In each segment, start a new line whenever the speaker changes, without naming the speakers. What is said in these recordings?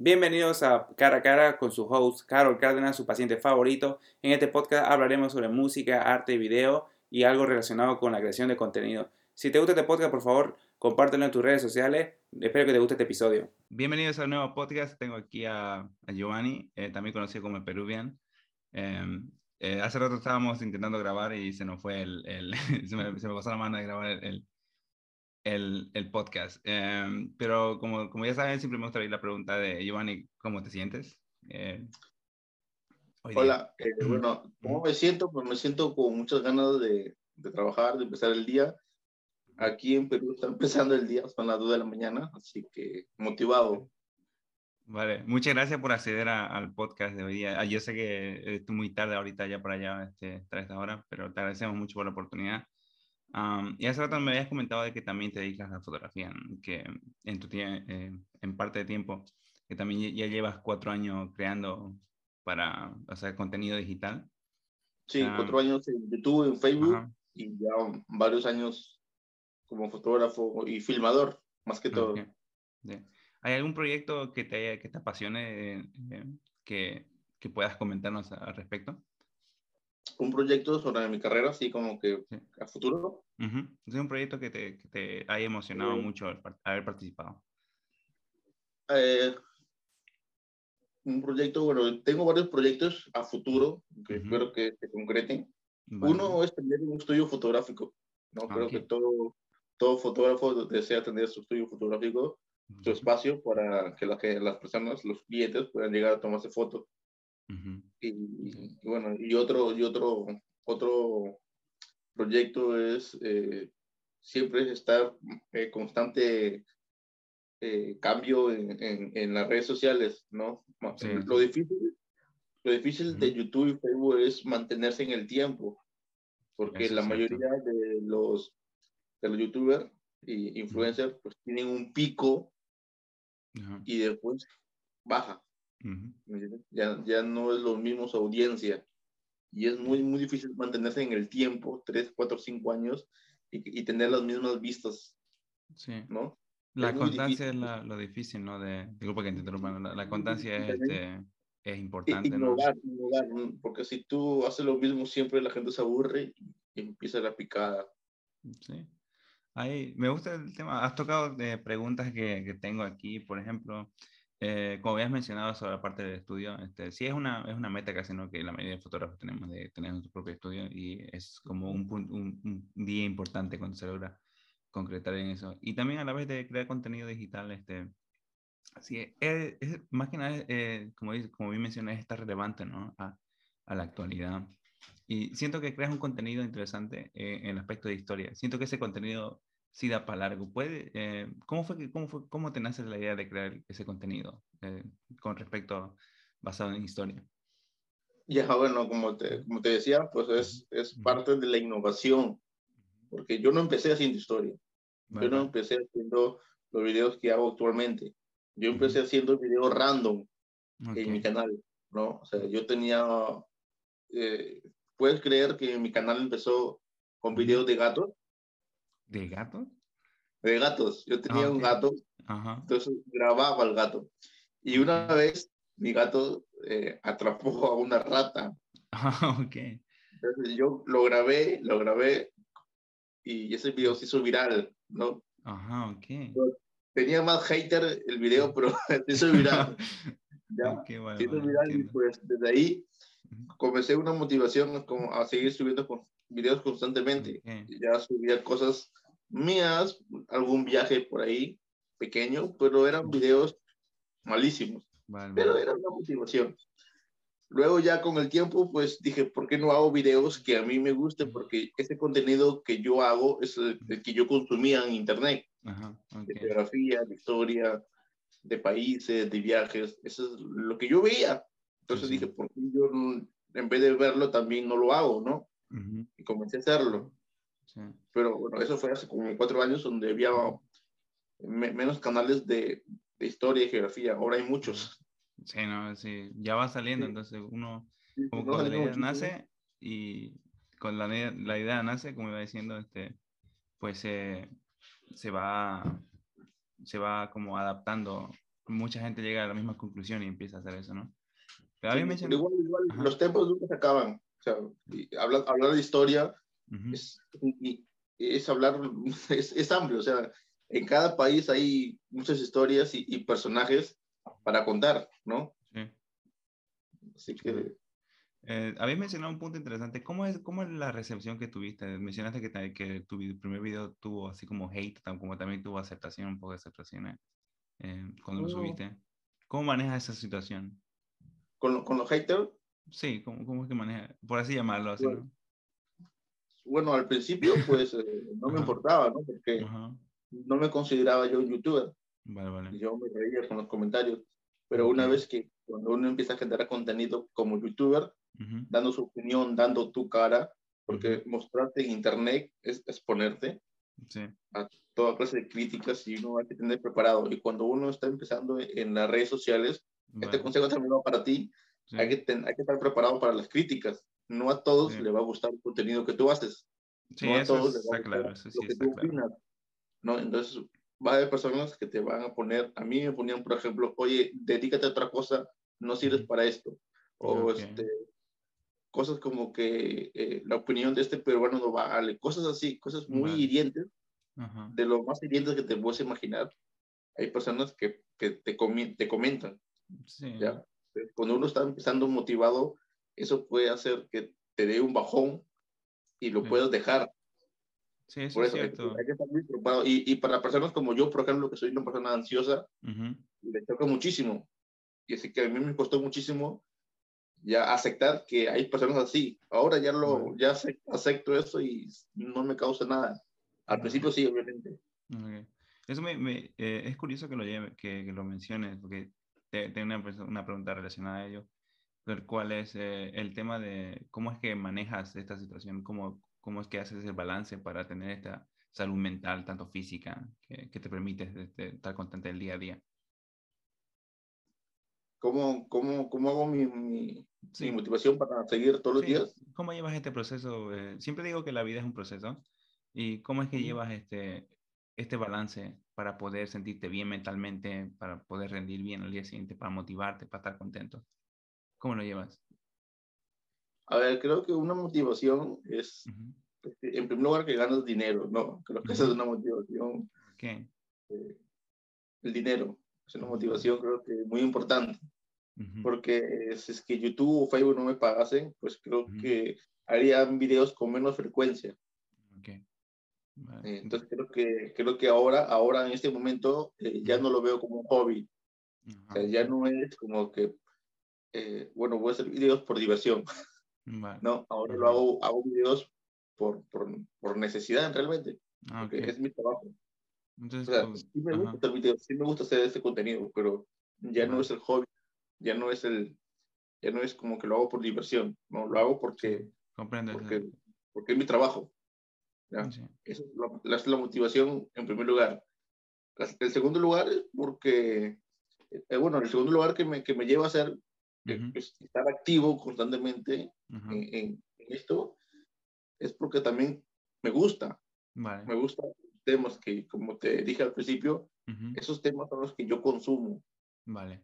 Bienvenidos a Cara a Cara con su host Carol Cárdenas, su paciente favorito. En este podcast hablaremos sobre música, arte y video y algo relacionado con la creación de contenido. Si te gusta este podcast, por favor, compártelo en tus redes sociales. Espero que te guste este episodio. Bienvenidos a un nuevo podcast. Tengo aquí a, Giovanni, eh, también conocido como Peruvian. Em, eh, hace rato estábamos intentando grabar y se nos fue el, se, me, pasó la mano de grabar el, el podcast. Em, pero como, como ya saben, siempre me gusta la pregunta de Giovanni, ¿cómo te sientes?
Eh, Hola, eh, bueno, ¿cómo me siento? Pues me siento con muchas ganas de, de, trabajar, de empezar el día. Aquí en Perú está empezando el día, son las 2 de la mañana, así que motivado.
Vale, muchas gracias por acceder al podcast de hoy día. Ah, yo sé que es muy tarde ahorita ya por allá, este, esta hora, pero te agradecemos mucho por la oportunidad y hace rato me habías comentado de que también te dedicas a la fotografía, que en, tu eh, en parte de tiempo, que también ya llevas cuatro años creando para hacer contenido digital.
Sí, cuatro años en YouTube, en Facebook y ya varios años como fotógrafo y filmador, más que todo.
¿Hay algún proyecto que te, que te apasione, eh, que, que puedas comentarnos al respecto?
Un proyecto sobre mi carrera, así como que a futuro.
Es un proyecto que te, que te haya emocionado mucho haber participado.
Eh, un proyecto, bueno, tengo varios proyectos a futuro que espero que se concreten. Uno es tener un estudio fotográfico, ¿no? Ah, Creo que todo, todo fotógrafo desea tener su estudio fotográfico, su espacio para que, la, que las personas, los clientes puedan llegar a tomarse fotos y, bueno, y otro, y otro, otro proyecto es eh, siempre estar en constante eh, cambio en, en, las redes sociales, ¿no? Lo difícil, lo difícil de YouTube y Facebook es mantenerse en el tiempo, porque la mayoría de los, de los youtubers y influencers pues tienen un pico y después baja ya, ya no es los mismos audiencia y es muy, muy difícil mantenerse en el tiempo, 3, 4, 5 años y, y tener las mismas vistas.
Sí. ¿no? La constancia es lo difícil, ¿no? De, disculpa que te interrumpa, la, la constancia es, este, es importante.
Innovar, innovar, porque si tú haces lo mismo siempre la gente se aburre y empieza la picada.
Sí. Ahí, me gusta el tema, has tocado de preguntas que, que tengo aquí, por ejemplo, eh, como habías mencionado sobre la parte del estudio, este, sí es una, es una meta casi, ¿no? Que la mayoría de fotógrafos tenemos de tener nuestro propio estudio y es como un, un, un, día importante cuando se logra concretar en eso. Y también a la vez de crear contenido digital, este, así es, es más que nada, eh, como, como bien mencioné, es estar relevante, ¿no? A, a, la actualidad. Y siento que creas un contenido interesante eh, en el aspecto de historia. Siento que ese contenido sí da para largo. ¿Puede, eh, ¿cómo, fue, cómo, fue, ¿Cómo te nace la idea de crear ese contenido eh, con respecto a, basado en historia?
Ya, bueno, como te, como te decía, pues es, es parte de la innovación, porque yo no empecé haciendo historia, yo no empecé haciendo los videos que hago actualmente, yo empecé haciendo videos random en mi canal, ¿no? O sea, yo tenía, eh, puedes creer que mi canal empezó con videos de gatos,
¿De gatos?
De gatos. Yo tenía ah, un gato, entonces grababa al gato. Y una vez mi gato eh, atrapó a una rata.
Ah, ok.
Entonces yo lo grabé, lo grabé y ese video se hizo viral, ¿no?
Ajá, ok.
tenía más hater el video, pero se hizo viral. ¿ya? se hizo viral y pues desde ahí comencé una motivación como a seguir subiendo con videos constantemente. Ya subía cosas mías, algún viaje por ahí pequeño, pero eran videos malísimos. pero era una motivación. Luego ya con el tiempo, pues dije, ¿por qué no hago videos que a mí me gusten? Porque ese contenido que yo hago es el, que yo consumía en internet. De geografía, de historia, de países, de viajes. Eso es lo que yo veía. Entonces dije, ¿por qué yo en vez de verlo también no lo hago, no? Y comencé a hacerlo. Pero bueno, eso fue hace como cuatro años donde había menos canales de, de, historia y geografía. Ahora hay muchos.
Sí, no, sí, ya va saliendo, entonces uno, como cuando la idea nace y con la, la, idea nace, como iba diciendo, este, pues se va, se va como adaptando mucha gente llega a la misma conclusión y empieza a hacer eso, ¿no?
Igual, los tiempos nunca se acaban. O sea, hablar, hablar de historia es, es, hablar, es, es, amplio. O sea, en cada país hay muchas historias y, y personajes para contar, ¿no? Sí.
Así que... Eh, habías mencionado un punto interesante. ¿Cómo es, ¿Cómo es la recepción que tuviste? Mencionaste que, que tu primer video tuvo así como hate, como también tuvo aceptación, un poco de aceptación eh, eh cuando lo subiste. ¿Cómo manejas esa situación?
¿Con, con los haters?
Sí, ¿cómo, ¿cómo, es que maneja? Por así llamarlo. Así,
bueno, bueno, al principio pues eh, no me importaba, ¿no? Porque no me consideraba yo un youtuber. Vale, vale. Yo me reía con los comentarios. Pero una vez que cuando uno empieza a generar contenido como youtuber, dando su opinión, dando tu cara, porque mostrarte en internet es exponerte sí. a toda clase de críticas y uno hay que tener preparado. Y cuando uno está empezando en las redes sociales, este consejo terminado para ti, hay, que hay que estar preparado para las críticas. No a todos le va a gustar el contenido que tú haces. no a todos les va a gustar lo que tú opinas. ¿no? Entonces, va a haber personas que te van a poner, a mí me ponían, por ejemplo, oye, dedícate a otra cosa, no sirves para esto. O este, cosas como que eh, la opinión de este peruano no vale, cosas así, cosas muy hirientes, de lo más hirientes que te puedes imaginar. Hay personas que, que te, te comentan. ¿Ya? Cuando uno está empezando motivado, eso puede hacer que te dé un bajón y lo puedas dejar.
Sí, eso es cierto.
Hay, que estar muy preocupado. Y, y, para personas como yo, por ejemplo, que soy una persona ansiosa, me toca muchísimo. Y así que a mí me costó muchísimo ya aceptar que hay personas así. Ahora ya lo ya acepto eso y no me causa nada. Al principio sí, obviamente.
Eso me, me eh, es curioso que lo, lleve, que, que, lo menciones, porque tengo una, una, pregunta relacionada a ello. ¿Cuál es eh, el tema de cómo es que manejas esta situación? ¿Cómo, ¿Cómo es que haces el balance para tener esta salud mental, tanto física, que, que te permite estar contente el día a día?
¿Cómo, cómo, cómo hago mi, mi, motivación para seguir todos los días?
¿Cómo llevas este proceso? Eh, siempre digo que la vida es un proceso. ¿Y cómo es que llevas este, este balance para poder sentirte bien mentalmente, para poder rendir bien al día siguiente, para motivarte, para estar contento? ¿Cómo lo llevas?
A ver, creo que una motivación es, este, en primer lugar, que ganas dinero, ¿no? Creo que esa es una motivación.
¿Qué?
Eh, el dinero es una motivación, creo que muy importante. Porque si es que YouTube o Facebook no me pagasen, pues creo que harían videos con menos frecuencia. Okay. Eh, entonces creo que, creo que ahora, ahora en este momento, eh, ya no lo veo como un hobby. O sea, ya no es como que, bueno, voy a hacer videos por diversión. No, ahora lo hago, hago videos por, por, por necesidad realmente. Ah, porque es mi trabajo. Entonces, o sea, pues, sí, me gusta hacer videos, sí me gusta hacer ese contenido, pero ya no es el hobby, ya no es el, ya no es como que lo hago por diversión, no, lo hago porque,
Comprende,
porque, porque es mi trabajo. ¿Ya? Esa es la, motivación en primer lugar. El segundo lugar es porque, eh, bueno, el segundo lugar que me, que me lleva a hacer pues, estar activo constantemente en, esto es porque también me gusta. Me gustan temas que, como te dije al principio, esos temas son los que yo consumo.
Vale.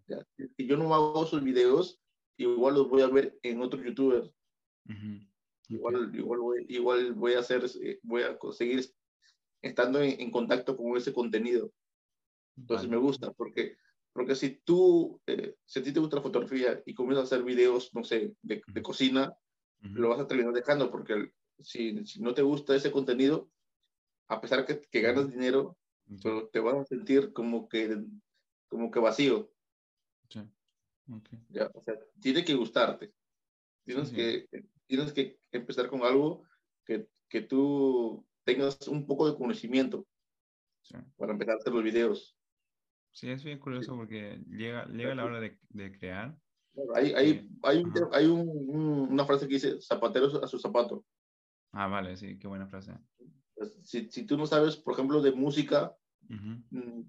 Si yo no hago esos videos, igual los voy a ver en otros youtubers. Igual, igual, voy, igual voy a hacer, eh, voy a conseguir estando en, contacto con ese contenido. Entonces me gusta porque porque si tú, eh, si a ti te gusta la fotografía y comienzas a hacer videos, no sé, de, de cocina, lo vas a terminar dejando porque si, si, no te gusta ese contenido, a pesar que, que ganas dinero, pero te vas a sentir como que, como que vacío. Sí. Okay. Ya, o sea, tiene que gustarte. Tienes, Que, tienes que empezar con algo que, que tú tengas un poco de conocimiento sí. para empezar a hacer los videos.
Sí, es bien curioso porque llega, llega la hora de, de crear.
Hay, hay, hay, un, hay un, una frase que dice zapateros a su zapato.
Ah, vale, sí, qué buena frase.
Pues, si, si tú no sabes, por ejemplo, de música, mm,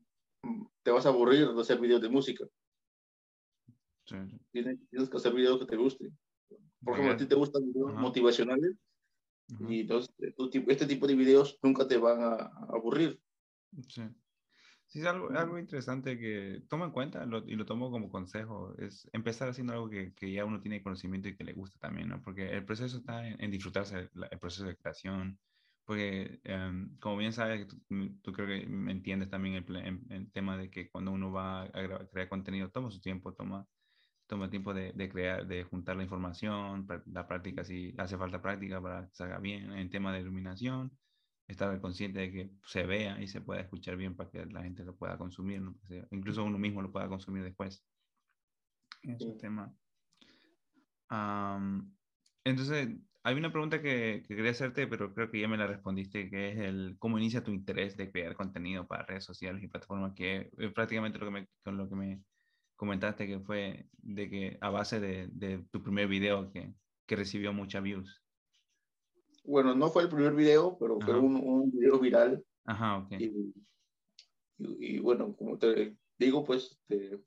te vas a aburrir de hacer videos de música. Sí. Tienes, tienes, que hacer videos que te gusten. Por ejemplo, a ti te gustan videos motivacionales y entonces este tipo de videos nunca te van a, a aburrir.
Sí. Sí, es algo, algo interesante que tomo en cuenta y lo tomo como consejo, es empezar haciendo algo que, que, ya uno tiene conocimiento y que le gusta también, ¿no? Porque el proceso está en, disfrutarse el, proceso de creación, porque em, como bien sabes, tú, creo que entiendes también el, el, tema de que cuando uno va a crear contenido, toma su tiempo, toma, toma tiempo de, de, crear, de juntar la información, la práctica, si hace falta práctica para que salga bien, en tema de iluminación, estar consciente de que se vea y se pueda escuchar bien para que la gente lo pueda consumir, ¿no? incluso uno mismo lo pueda consumir después. Es un tema. entonces, hay una pregunta que, que, quería hacerte, pero creo que ya me la respondiste, que es el cómo inicia tu interés de crear contenido para redes sociales y plataformas, que es prácticamente lo que me, con lo que me comentaste, que fue de que a base de, de tu primer video que, que recibió muchas views
bueno, no fue el primer video, pero fue un, un, video viral.
Ajá, ok.
Y, y, bueno, como te digo, pues este,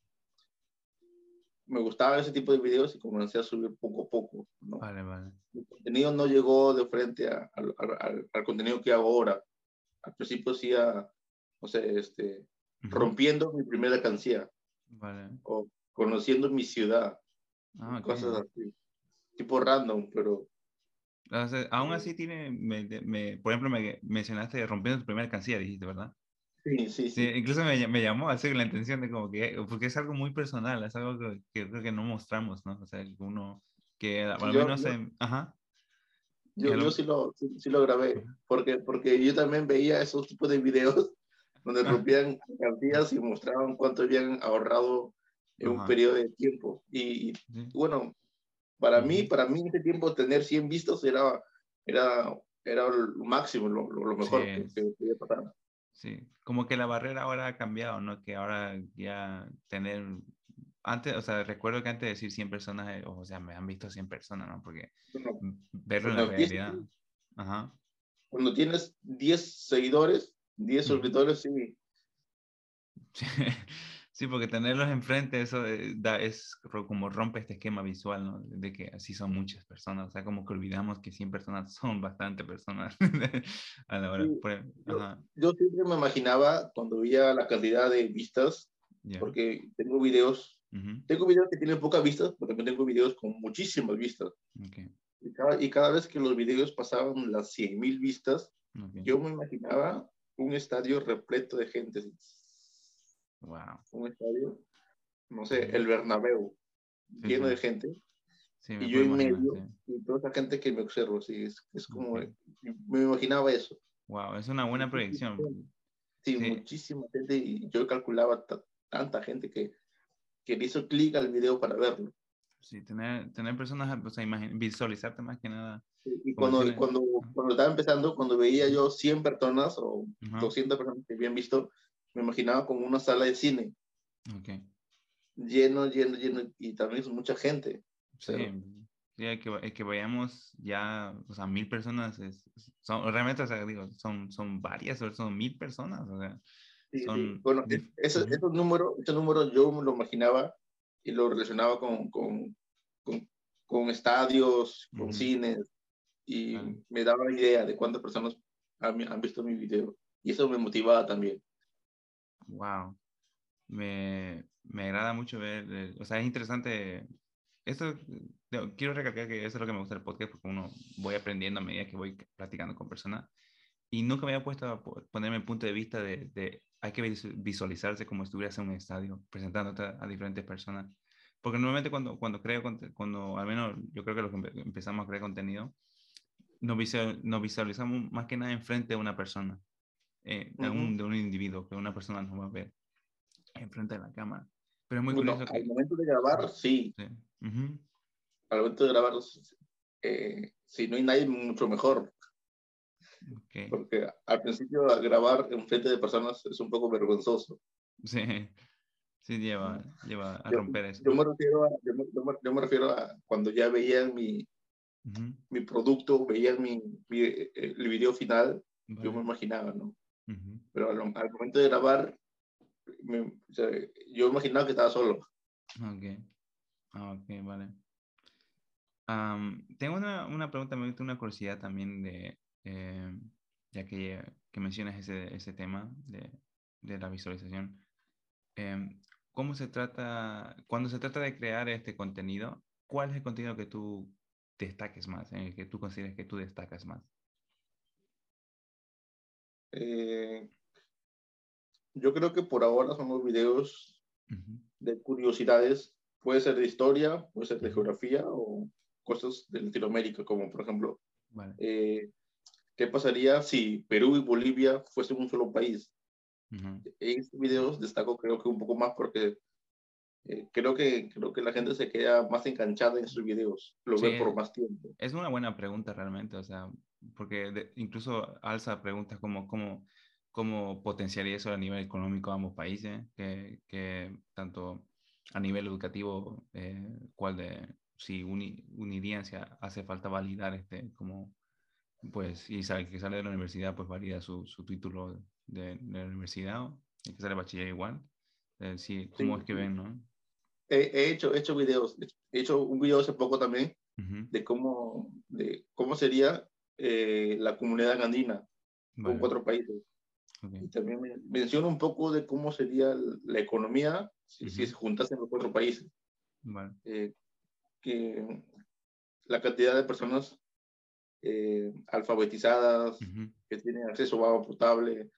me gustaba ese tipo de videos y comencé a subir poco a poco. ¿no?
Vale, vale.
El contenido no llegó de frente al, al, contenido que hago ahora. Al principio hacía, no sé, este, rompiendo mi primera canción.
Vale.
O conociendo mi ciudad. Ah, Cosas así. Tipo random, pero
aún así tiene, me, por ejemplo, me mencionaste rompiendo tu primera canción, dijiste, ¿verdad?
Sí, sí, sí.
incluso me, me, llamó a hacer la intención de como que, porque es algo muy personal, es algo que, creo que no mostramos, ¿no? O sea, uno que al menos en, ajá.
Yo, yo sí, lo, sí, lo grabé, porque, porque yo también veía esos tipos de videos donde rompían canciones y mostraban cuánto habían ahorrado en un periodo de tiempo. Y, bueno, para mí, para mí en ese tiempo tener 100 vistos era, era, era lo máximo, lo, lo mejor que, que podía pasar.
Sí, como que la barrera ahora ha cambiado, ¿no? Que ahora ya tener, antes, o sea, recuerdo que antes de decir 100 personas, eh, o sea, me han visto 100 personas, ¿no? Porque verlo en la realidad. Ajá.
Cuando tienes 10 seguidores, 10 suscriptores, sí.
Sí, porque tenerlos enfrente, eso eh, da, es como rompe este esquema visual, ¿no? De que así son muchas personas, o sea, como que olvidamos que 100 personas son bastante personas a la hora.
yo, siempre me imaginaba cuando veía la cantidad de vistas, porque tengo videos, tengo videos que tienen pocas vistas, pero también tengo videos con muchísimas vistas. Y, cada, y, cada, vez que los videos pasaban las 100 mil vistas, yo me imaginaba un estadio repleto de gente
Wow.
Un estadio, no sé, el Bernabéu, lleno de gente. y yo en medio, y toda esa gente que me observo, sí, es, es como, me imaginaba eso.
Wow, es una buena proyección.
Sí, muchísima gente, y yo calculaba tanta gente que, que le hizo clic al video para verlo.
Sí, tener, tener personas, o sea, visualizarte más que nada.
y cuando, cuando, cuando estaba empezando, cuando veía yo 100 personas o 200 personas que habían visto, me imaginaba como una sala de cine.
Okay.
Lleno, lleno, lleno, y también es mucha gente.
Sí, sí hay que, que vayamos ya, o sea, mil personas, es, son, realmente, o sea, digo, son, son varias, son mil personas, o sea. son...
Bueno, ese, número, ese número yo me lo imaginaba y lo relacionaba con, con, con, estadios, con cines, y me daba idea de cuántas personas han, han, visto mi video. Y eso me motivaba también
wow, me, me agrada mucho ver, eh, o sea, es interesante. Esto, quiero recalcar que eso es lo que me gusta del podcast, porque uno voy aprendiendo a medida que voy platicando con personas. Y nunca me había puesto a ponerme el punto de vista de, de hay que visualizarse como si estuvieras en un estadio, presentándote a, diferentes personas. Porque normalmente cuando, cuando creo, cuando al menos yo creo que los que empezamos a crear contenido, nos, nos visualizamos más que nada enfrente de una persona eh, de, un, de, un, individuo que una persona no va a ver enfrente de la cámara. Pero es muy curioso
que... Al momento de grabar, sí. Al momento de grabar, eh, si no hay nadie, mucho mejor. Porque al principio grabar enfrente de personas es un poco vergonzoso.
Sí, sí lleva, lleva a romper eso.
Yo me, refiero a, yo, me, refiero a cuando ya veían mi, mi producto, veían mi, eh, el video final, yo me imaginaba, ¿no? Pero al, momento de grabar, yo imaginaba que estaba solo.
Ok. Ah, ok, vale. tengo una, una, pregunta, me gusta una curiosidad también de, eh, ya que, que mencionas ese, ese tema de, de la visualización. Em, ¿Cómo se trata, cuando se trata de crear este contenido, cuál es el contenido que tú destaques más, en el que tú consideres que tú destacas más?
Eh, yo creo que por ahora son los videos de curiosidades, puede ser de historia, puede ser de geografía o cosas de Latinoamérica, como por ejemplo, eh, ¿qué pasaría si Perú y Bolivia fuesen un solo país? En estos videos destaco creo que un poco más porque eh, creo, que, creo que la gente se queda más enganchada en sus videos, lo ve por más tiempo.
Es una buena pregunta realmente, o sea, porque incluso alza preguntas como cómo, cómo potenciaría eso a nivel económico a ambos países, que, que tanto a nivel educativo, eh, cuál de, si unirían, si hace falta validar este, como, pues, y sabe que sale de la universidad, pues valida su, su título de, de, la universidad, y que sale bachiller igual. Eh, sí, ¿Cómo es que ven, no?
He, hecho, he hecho videos, he hecho un video hace poco también de, cómo, de cómo sería eh, la comunidad andina con cuatro países. Y también menciono un poco de cómo sería la economía si, si se juntasen los cuatro países. Eh, que la cantidad de personas eh, alfabetizadas, que tienen acceso a agua potable,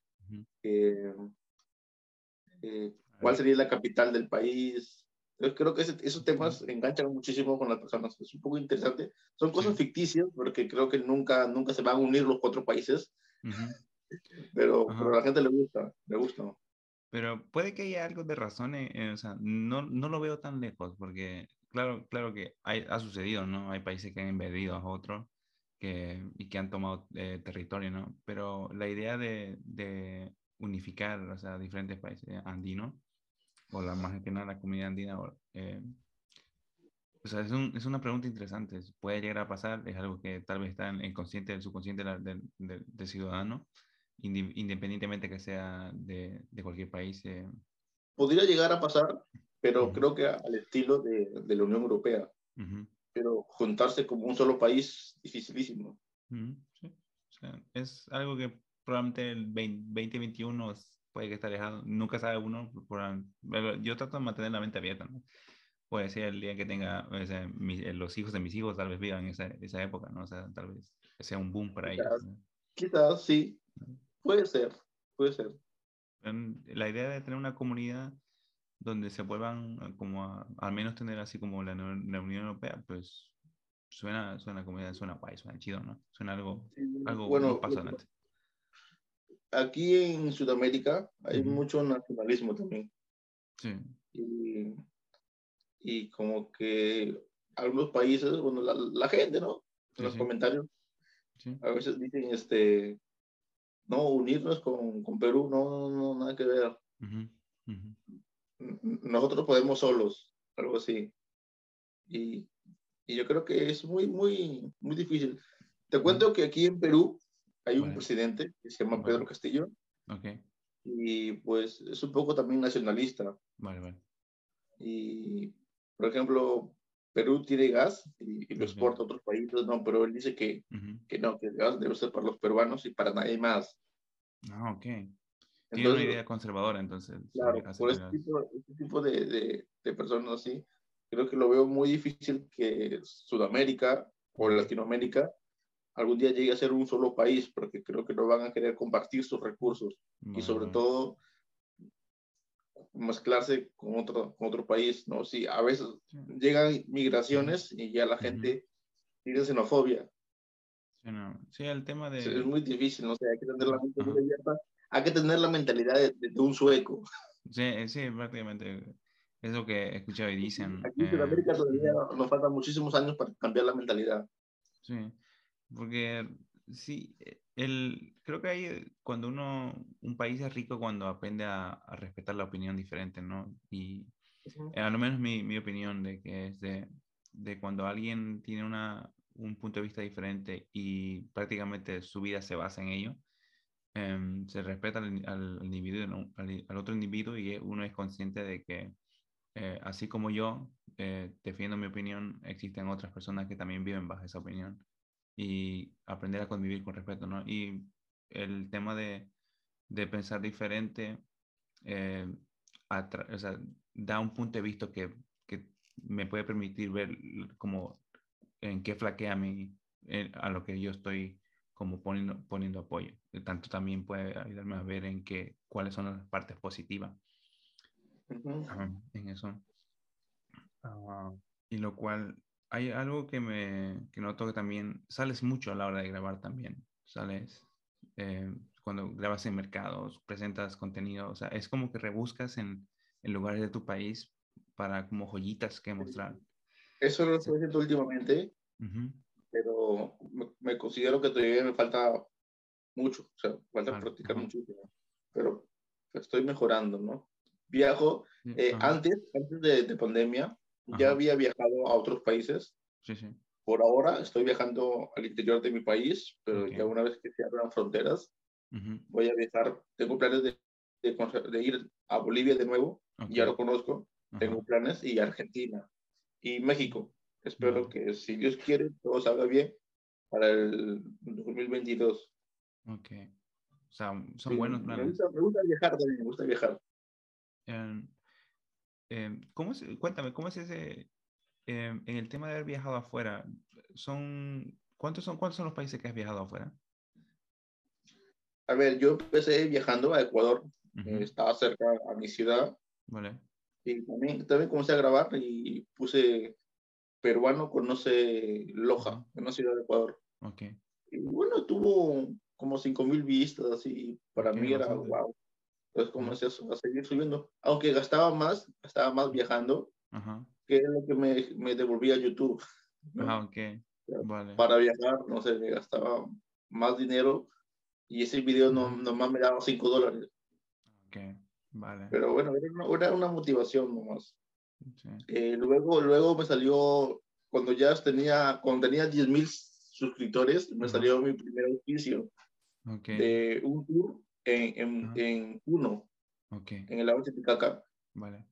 cuál sería la capital del país, yo creo que esos temas enganchan muchísimo con las personas. Es un poco interesante. Son cosas ficticias porque creo que nunca, nunca se van a unir los cuatro países. pero, pero, a la gente le gusta, le gusta.
Pero puede que haya algo de razón, o sea, no, no lo veo tan lejos porque claro, claro que hay, ha sucedido, ¿no? Hay países que han invadido a otros que, y que han tomado eh, territorio, ¿no? Pero la idea de, de unificar, o sea, diferentes países andinos, o la más que nada la comunidad andina. Eh, o sea, es, un, es, una pregunta interesante. Puede llegar a pasar, es algo que tal vez está en el consciente, el subconsciente del, del, ciudadano, independientemente que sea de, de cualquier país. Eh.
Podría llegar a pasar, pero creo que al estilo de, de la Unión Europea. Pero juntarse como un solo país, dificilísimo.
sí. o sea, es algo que probablemente el 2021 puede que esté alejado, nunca sabe uno. yo trato de mantener la mente abierta, ¿no? Puede ser el día que tenga eh, los hijos de mis hijos, tal vez vivan esa, esa época, ¿no? O sea, tal vez sea un boom para ellos.
Quizás, sí. Puede ser, puede ser.
La idea de tener una comunidad donde se vuelvan como al menos tener así como la, Unión Europea, pues suena, suena comunidad, suena guay, suena chido, ¿no? Suena algo, algo
bueno, adelante aquí en Sudamérica hay mucho nacionalismo también. Sí. Y, y, como que algunos países, bueno, la, gente, ¿no? En los comentarios, a veces dicen, este, no, unirnos con, con Perú, no, no, nada que ver. Nosotros podemos solos, algo así. Y, y, yo creo que es muy, muy, muy difícil. Te cuento que aquí en Perú hay un presidente que se llama Pedro Castillo. Okay. Y pues es un poco también nacionalista. Vale, vale. Y, por ejemplo, Perú tiene gas y, lo exporta a otros países, no, pero él dice que, que no, que el gas debe ser para los peruanos y para nadie más.
Ah, ok. Tiene una idea conservadora, entonces.
Claro, por este tipo, este tipo de, de, de, personas así, creo que lo veo muy difícil que Sudamérica o Latinoamérica algún día llegue a ser un solo país, porque creo que no van a querer compartir sus recursos y sobre todo mezclarse con otro, con otro país, ¿no? Sí, a veces llegan migraciones y ya la gente tiene xenofobia.
Sí, el tema de...
Es muy difícil, no sé, hay que tener la hay que tener la mentalidad de, un sueco.
Sí, eh, sí, prácticamente es lo que he escuchado y dicen.
Aquí en Sudamérica eh, todavía nos faltan muchísimos años para cambiar la mentalidad.
Sí, porque sí, el, creo que hay, cuando uno, un país es rico cuando aprende a, a respetar la opinión diferente, ¿no? Y a lo menos mi, mi opinión de que es de, de cuando alguien tiene una, un punto de vista diferente y prácticamente su vida se basa en ello, em, se respeta al, individuo, al, otro individuo y uno es consciente de que eh, así como yo eh, defiendo mi opinión, existen otras personas que también viven bajo esa opinión y aprender a convivir con respeto, ¿no? Y el tema de, de pensar diferente eh, o sea, da un punto de vista que, que, me puede permitir ver como en qué flaquea mi, eh, a lo que yo estoy como poniendo, poniendo apoyo. Tanto también puede ayudarme a ver en qué, cuáles son las partes positivas en eso. Ah, y lo cual, hay algo que me que noto que también sales mucho a la hora de grabar también. Sales eh, cuando grabas en mercados, presentas contenido, o sea, es como que rebuscas en, en lugares de tu país para como joyitas que mostrar.
Eso lo estoy haciendo últimamente, pero me, considero que todavía me falta mucho, o sea, falta practicar muchísimo, pero estoy mejorando, ¿no? Viajo, eh, antes, antes de, de pandemia, ya había viajado a otros países.
Sí, sí.
Por ahora estoy viajando al interior de mi país, pero ya una vez que se abran fronteras, voy a viajar. Tengo planes de, de, ir a Bolivia de nuevo, ya lo conozco. Tengo planes y Argentina y México. Espero que, si Dios quiere, todo salga bien para el 2022.
Ok. O sea, son buenos planes.
Me gusta, me gusta, viajar también, me gusta viajar.
Um, Em, ¿cómo es, cuéntame, ¿cómo es ese, em, en el tema de haber viajado afuera, son, ¿cuántos, son, ¿cuántos son los países que has viajado afuera?
A ver, yo empecé viajando a Ecuador, estaba cerca a mi ciudad.
Vale.
Y también, también comencé a grabar y puse peruano conoce Loja, una ciudad de Ecuador.
Ok.
Y bueno, tuvo como 5.000 vistas y para mí era wow. Entonces comencé a, seguir subiendo, aunque gastaba más, gastaba más viajando, que es lo que me, me devolvía YouTube.
Ah, ok. Vale.
Para viajar, no sé, me gastaba más dinero y ese video no, nomás me daba 5 dólares.
Ok, vale.
Pero bueno, era una, era una motivación nomás. Sí. Eh, luego, luego me salió, cuando ya tenía, cuando tenía 10 mil suscriptores, me salió mi primer auspicio
okay.
de un tour en, en, uno,
okay.
en el lago Titicaca.
Vale.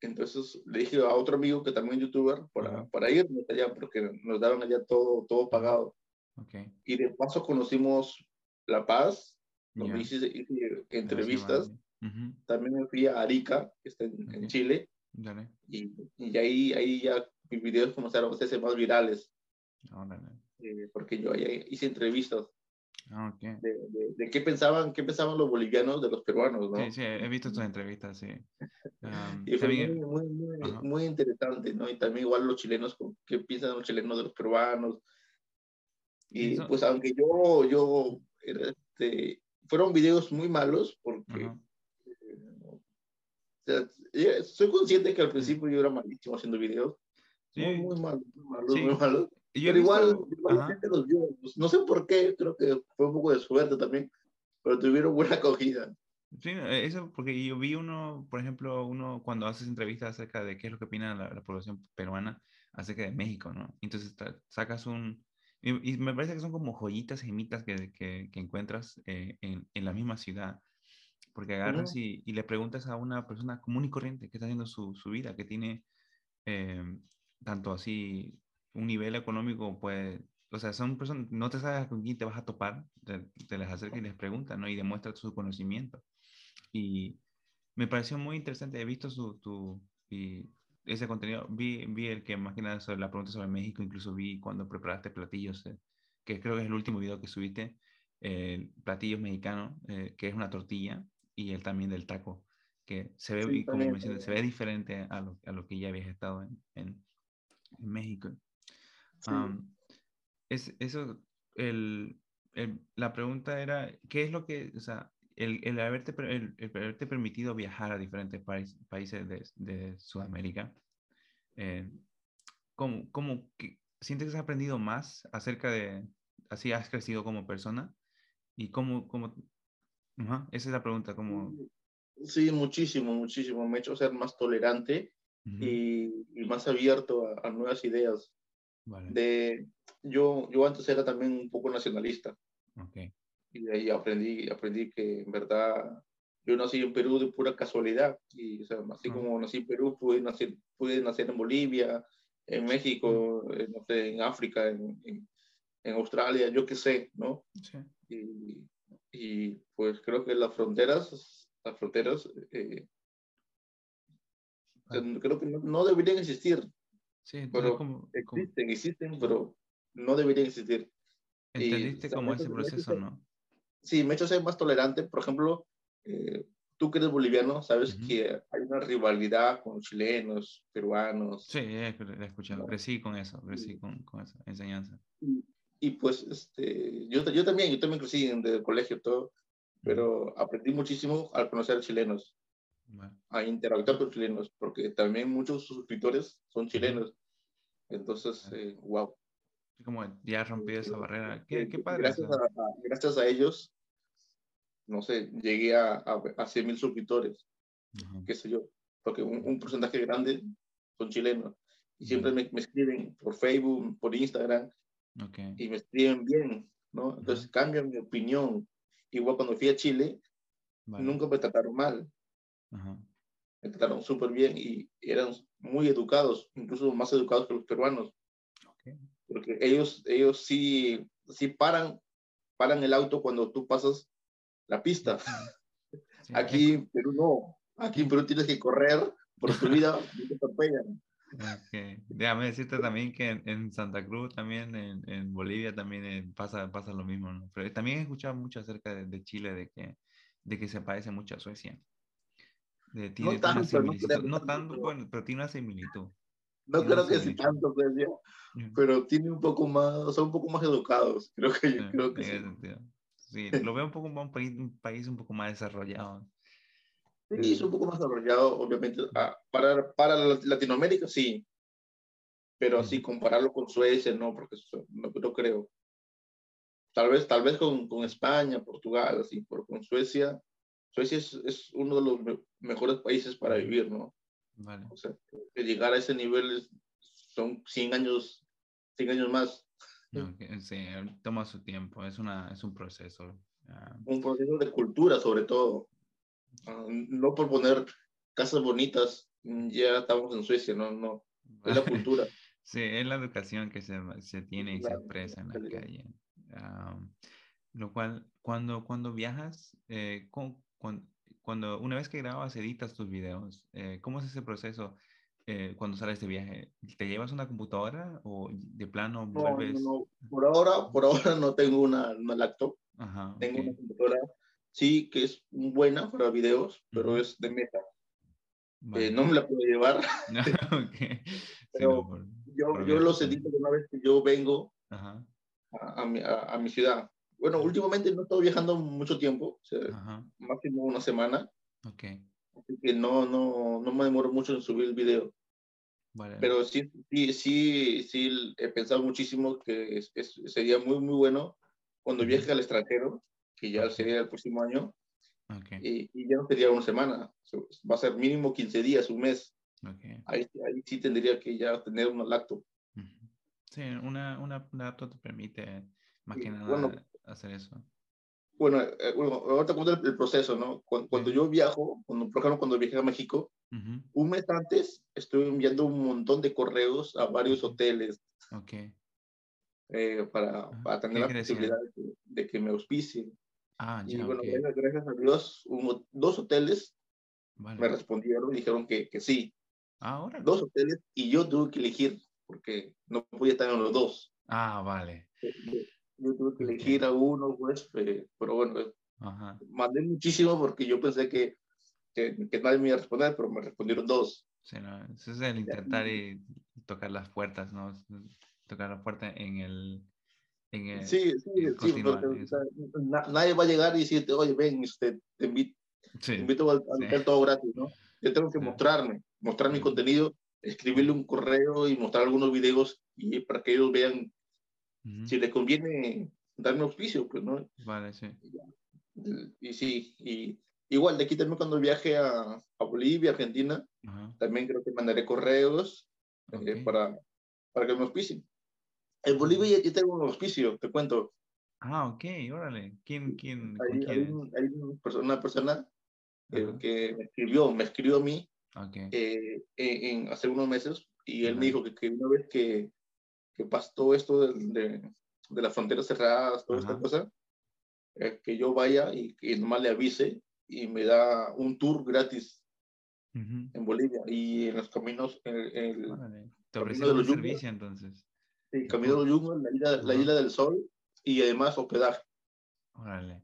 Entonces le dije a otro amigo que también es youtuber para, para irnos allá porque nos daban allá todo, todo pagado.
Okay.
Y de paso conocimos La Paz, donde hice, entrevistas. También me fui a Arica, que está en, Chile. Y, y, ahí, ahí ya mis videos comenzaron a hacerse más virales. Eh, porque yo ahí hice entrevistas.
Ah,
de, de, qué pensaban qué pensaban los bolivianos de los peruanos, ¿no?
Sí, sí, he visto tus entrevistas, sí.
y fue muy, muy, muy, interesante, ¿no? Y también igual los chilenos, qué piensan los chilenos de los peruanos. Y pues aunque yo, yo, este, fueron videos muy malos porque... Eh, soy consciente que al principio yo era malísimo haciendo videos. Sí. Muy, muy malos, muy malos, muy malos pero igual, los pues, No sé por qué, creo que fue un poco de suerte también, pero tuvieron buena acogida.
Sí, eso porque yo vi uno, por ejemplo, uno cuando haces entrevistas acerca de qué es lo que opina la, población peruana acerca de México, ¿no? Entonces sacas un... Y, me parece que son como joyitas, gemitas que, que, que encuentras eh, en, en, la misma ciudad. Porque agarras y, y, le preguntas a una persona común y corriente que está haciendo su, su vida, que tiene eh, tanto así un nivel económico, pues, o sea, son personas, no te sabes con quién te vas a topar, te, les acercas y les preguntas, ¿no? Y demuestras su conocimiento. Y me pareció muy interesante, he visto su, tu, y ese contenido, vi, vi el que más que nada sobre la pregunta sobre México, incluso vi cuando preparaste platillos, eh, que creo que es el último video que subiste, eh, platillos mexicanos, eh, que es una tortilla, y el también del taco, que se ve, como mencioné, se ve diferente a lo, a lo que ya habías estado en, en, en México. Es, eso, el, el, la pregunta era, ¿qué es lo que, o sea, el, el, haberte, el, haberte permitido viajar a diferentes países de, de Sudamérica, eh, ¿cómo, cómo que, sientes que has aprendido más acerca de, así has crecido como persona? ¿Y cómo, cómo esa es la pregunta, ¿cómo?
Sí, muchísimo, muchísimo. Me ha hecho ser más tolerante y, y, más abierto a, a nuevas ideas. De, yo, yo antes era también un poco nacionalista.
Okay.
Y de ahí aprendí, aprendí que en verdad yo nací en Perú de pura casualidad. Y o sea, así como nací en Perú, pude nacer, pude nacer en Bolivia, en México, en, no sé, en África, en, en, Australia, yo qué sé, ¿no?
Sí.
Y, y, pues creo que las fronteras las fronteras, eh, creo que no, deberían existir.
Sí,
pero existen, existen, pero no deberían existir.
¿Entendiste cómo ese proceso, no?
Sí, me ha hecho ser más tolerante. Por ejemplo, eh, tú que eres boliviano, sabes que hay una rivalidad con chilenos, peruanos.
Sí, he, escuchado, crecí con eso, crecí con, con esa enseñanza.
Y, pues, este, yo, yo también, yo también crecí en el colegio, todo, pero aprendí muchísimo al conocer chilenos, a interactuar con chilenos, porque también muchos suscriptores son chilenos. Entonces, eh, wow.
Como ya rompí esa barrera. Qué, qué padre.
Gracias a, gracias a ellos, no sé, llegué a, a, a 100 mil suscriptores, qué sé yo, porque un, porcentaje grande son chilenos. Y siempre me, me, escriben por Facebook, por Instagram, y me escriben bien, ¿no? Entonces cambian mi opinión. Igual cuando fui a Chile, nunca me trataron mal. Me trataron súper bien y eran muy educados, incluso más educados que los peruanos. Porque ellos, ellos sí, sí paran, paran el auto cuando tú pasas la pista. Aquí en Perú no. Aquí en Perú tienes que correr por tu vida y te atropellan.
Okay. Déjame decirte también que en, Santa Cruz, también en, en Bolivia, también eh, pasa, pasa lo mismo. ¿no? Pero también he escuchado mucho acerca de, Chile, de que, de que se parece mucho a Suecia. De, tiene, no tanto, no, tanto, bueno, pero tiene una similitud.
No creo que sea tanto, Suecia, pero tiene un poco más, son un poco más educados. Creo que, creo que sí.
Sí, lo veo un poco un país, un país un poco más desarrollado.
Sí, es un poco más desarrollado, obviamente. Ah, para, para Latinoamérica, sí. Pero así compararlo con Suecia, no, porque no, no creo. Tal vez, tal vez con, con España, Portugal, así, pero con Suecia, Suecia es, es uno de los mejores países para vivir, ¿no?
Vale.
O sea, llegar a ese nivel son 100 años, 100 años más.
Sí, toma su tiempo, es, una, es un proceso.
Un proceso de cultura, sobre todo. Ah, no por poner casas bonitas, ya estamos en Suecia, no, no. Es la cultura.
sí, es la educación que se, se tiene y se expresa en la calle. lo cual, cuando, cuando viajas, eh, cuando, una vez que grabas, editas tus videos, eh, ¿cómo es ese proceso? Eh, cuando sales de viaje? ¿Te llevas una computadora o de plano vuelves?
No, Por ahora, por ahora no tengo una, una laptop. tengo una computadora, sí, que es buena para videos, pero es de meta. Eh, no me la puedo llevar. pero yo, yo los edito una vez que yo vengo A, a, mi, a, mi, ciudad. Bueno, últimamente no he estado viajando mucho tiempo, o máximo una semana.
Okay.
Así que no, no, no me demoro mucho en subir el video. Pero sí, sí, sí, sí, he pensado muchísimo que es, sería muy, muy bueno cuando viaje al extranjero, que ya sería el próximo año, y, y, ya no sería una semana, va a ser mínimo 15 días, un mes. Ahí, ahí, sí tendría que ya tener una laptop.
Sí, una, una laptop te permite más que nada hacer eso
bueno, eh, bueno ahorita cuento el, proceso, ¿no? Cuando, yo viajo, cuando, por ejemplo, cuando viajé a México, un mes antes estuve enviando un montón de correos a varios hoteles.
Ok.
Eh, para, para, tener la posibilidad de que, me auspicien.
Ah, ya,
y bueno, gracias, a Dios, dos hoteles me respondieron y dijeron que, que sí.
Ah, ahora.
Dos hoteles y yo tuve que elegir porque no podía estar en los dos.
Ah, vale.
Yo tuve que elegir a uno, pues, eh, pero bueno, mandé muchísimo porque yo pensé que, que, nadie me iba a responder, pero me respondieron dos.
Sí, no, eso es el intentar y tocar las puertas, ¿no? Tocar la puerta en el... En el
sí, sí, sí, nadie va a llegar y decirte, oye, ven, usted, te invito, te invito al, al todo gratis, ¿no? Yo tengo que mostrarme, mostrar mi contenido, escribirle un correo y mostrar algunos videos y para que ellos vean si le conviene darme auspicio, pues, ¿no?
Vale, sí.
Y, sí, y igual de aquí también cuando viaje a, a Bolivia, Argentina, también creo que mandaré correos eh, para, para que me auspicien. En Bolivia ya tengo un auspicio, te cuento.
Ah, ok, órale. ¿Quién, quién?
Hay, hay, hay una persona eh, que me escribió, me escribió a mí eh, en, hace unos meses y él me dijo que, que, una vez que, que pasó esto de, de, las fronteras cerradas, toda esta cosa, eh, que yo vaya y que nomás le avise y me da un tour gratis en Bolivia y en los caminos, en, el
Te ofrecieron un servicio entonces.
Sí, Camino de los Yungas, la isla, la isla del Sol y además hospedaje.
Órale.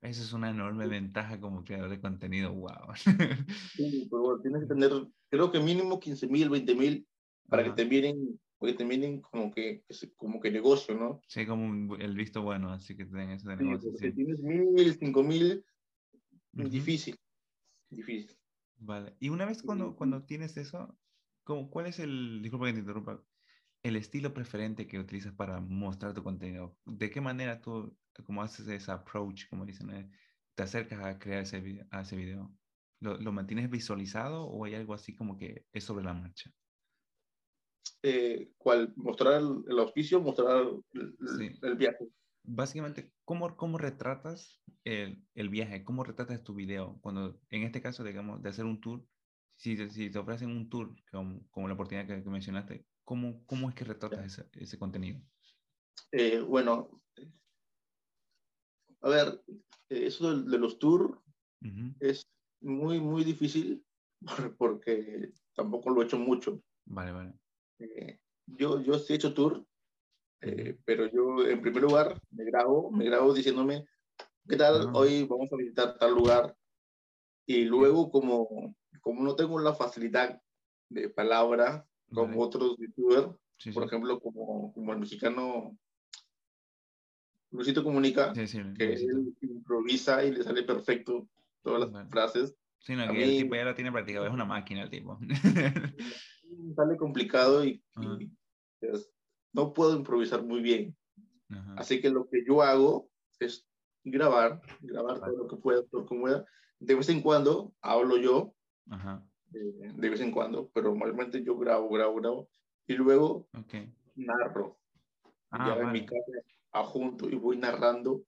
Esa es una enorme ventaja como creador de contenido, wow.
Sí, pero tienes que tener, creo que mínimo 15 mil, 20 mil para que te miren, porque te miren como que, como que negocio, ¿no?
Sí, como el visto bueno, así que tienen eso de negocio.
Sí, Si tienes mil, cinco mil, difícil, difícil.
Vale. Y una vez cuando, cuando tienes eso, ¿cómo, ¿cuál es el, disculpa que te interrumpa, el estilo preferente que utilizas para mostrar tu contenido? ¿De qué manera tú, cómo haces ese approach, como dicen, eh, te acercas a crear ese, video, a ese video? ¿Lo, ¿Lo, mantienes visualizado o hay algo así como que es sobre la marcha?
Eh, ¿Cuál? ¿Mostrar el, auspicio mostrar el, viaje?
Básicamente, ¿cómo, cómo retratas el, el, viaje? ¿Cómo retratas tu video? Cuando, en este caso, digamos, de hacer un tour, si, si te ofrecen un tour, como, como la oportunidad que, que mencionaste, ¿Cómo, ¿Cómo es que retratas ese, ese contenido?
Eh, bueno, a ver, eso de, los tours es muy, muy difícil porque tampoco lo he hecho mucho.
Vale, vale.
Eh, yo, yo sí he hecho tour, eh, pero yo en primer lugar me grabo, me grabo diciéndome, ¿qué tal? Hoy vamos a visitar tal lugar. Y luego, como, como no tengo la facilidad de palabra, como otros youtubers, por ejemplo, como, como el mexicano Luisito Comunica, que él improvisa y le sale perfecto todas las frases.
Sí, no, que el tipo ya lo tiene practicado, es una máquina el tipo.
sale complicado y, pues, no puedo improvisar muy bien. Así que lo que yo hago es grabar, grabar todo lo que pueda, todo lo que pueda. De vez en cuando hablo yo, Ajá. Eh, de vez en cuando, pero normalmente yo grabo, grabo, grabo y luego narro. Ah, ya en mi casa adjunto y voy narrando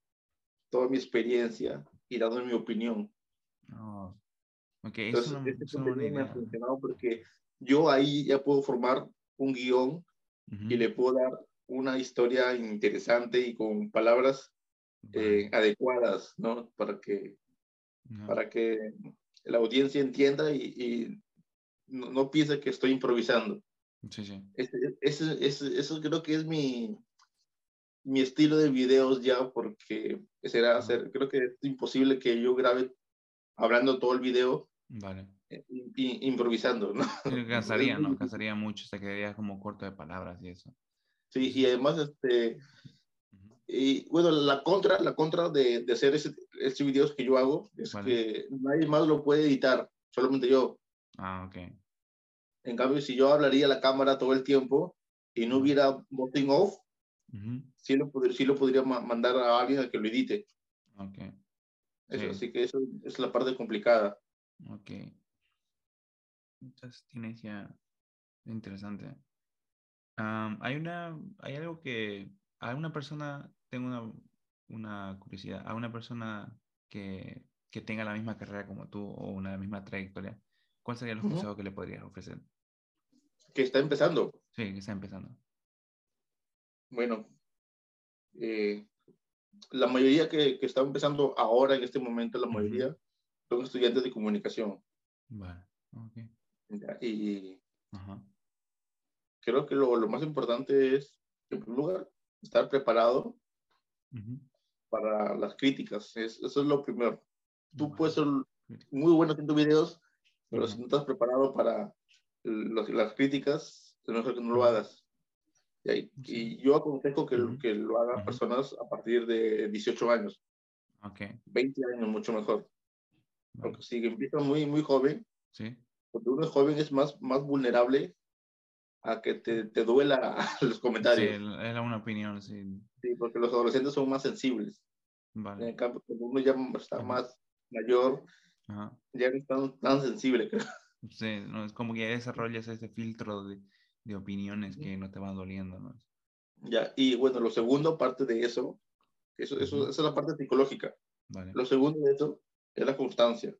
toda mi experiencia y dando mi opinión.
Oh. Okay, Entonces, eso este
me ha funcionado porque yo ahí ya puedo formar un guion y le puedo dar una historia interesante y con palabras eh, adecuadas, ¿no? Para que, para que la audiencia entienda y, no, no, piense que estoy improvisando.
Sí, sí.
eso creo que es mi, mi estilo de videos ya, porque será hacer, creo que es imposible que yo grabe hablando todo el video.
Vale.
Eh, improvisando, ¿no?
cansaría, ¿no? Cansaría mucho, se quedaría como corto de palabras y eso.
Sí, y además, este, y bueno, la contra, la contra de, de hacer ese, estos videos que yo hago es que nadie más lo puede editar, solamente yo.
Ah, ok.
En cambio, si yo hablaría a la cámara todo el tiempo y no hubiera voting off, sí, lo sí lo podría mandar a alguien a que lo edite.
Ok.
Eso, Así que eso es la parte complicada.
Ok. Entonces tienes ya interesante. hay una, hay algo que a una persona, tengo una, una curiosidad, a una persona que, que, tenga la misma carrera como tú o una misma trayectoria, ¿cuál sería el consejo que le podrías ofrecer?
Que está empezando.
Sí, que está empezando.
Bueno, eh, la mayoría que, que, está empezando ahora, en este momento, la mayoría son estudiantes de comunicación.
Vale, ok.
Y creo que lo, lo, más importante es, en primer lugar, estar preparado para las críticas. eso es lo primero. Tú puedes ser muy bueno haciendo videos, pero si no estás preparado para las críticas, es mejor que no lo hagas. Y, y yo aconsejo que, que lo hagan personas a partir de 18 años.
Okay.
20 años, mucho mejor. Porque si empiezas muy, muy joven,
sí.
cuando uno es joven es más, más vulnerable a que te, te duela los comentarios.
Sí, era una opinión, sí.
Sí, porque los adolescentes son más sensibles.
Vale.
En cambio, cuando uno ya está más mayor, ya no es tan, tan sensible, creo.
Sí, no, es como que desarrollas ese filtro de, de opiniones que no te van doliendo, ¿no?
Ya, y bueno, lo segundo, parte de eso, eso, eso esa es la parte psicológica.
Vale.
Lo segundo de eso es la constancia.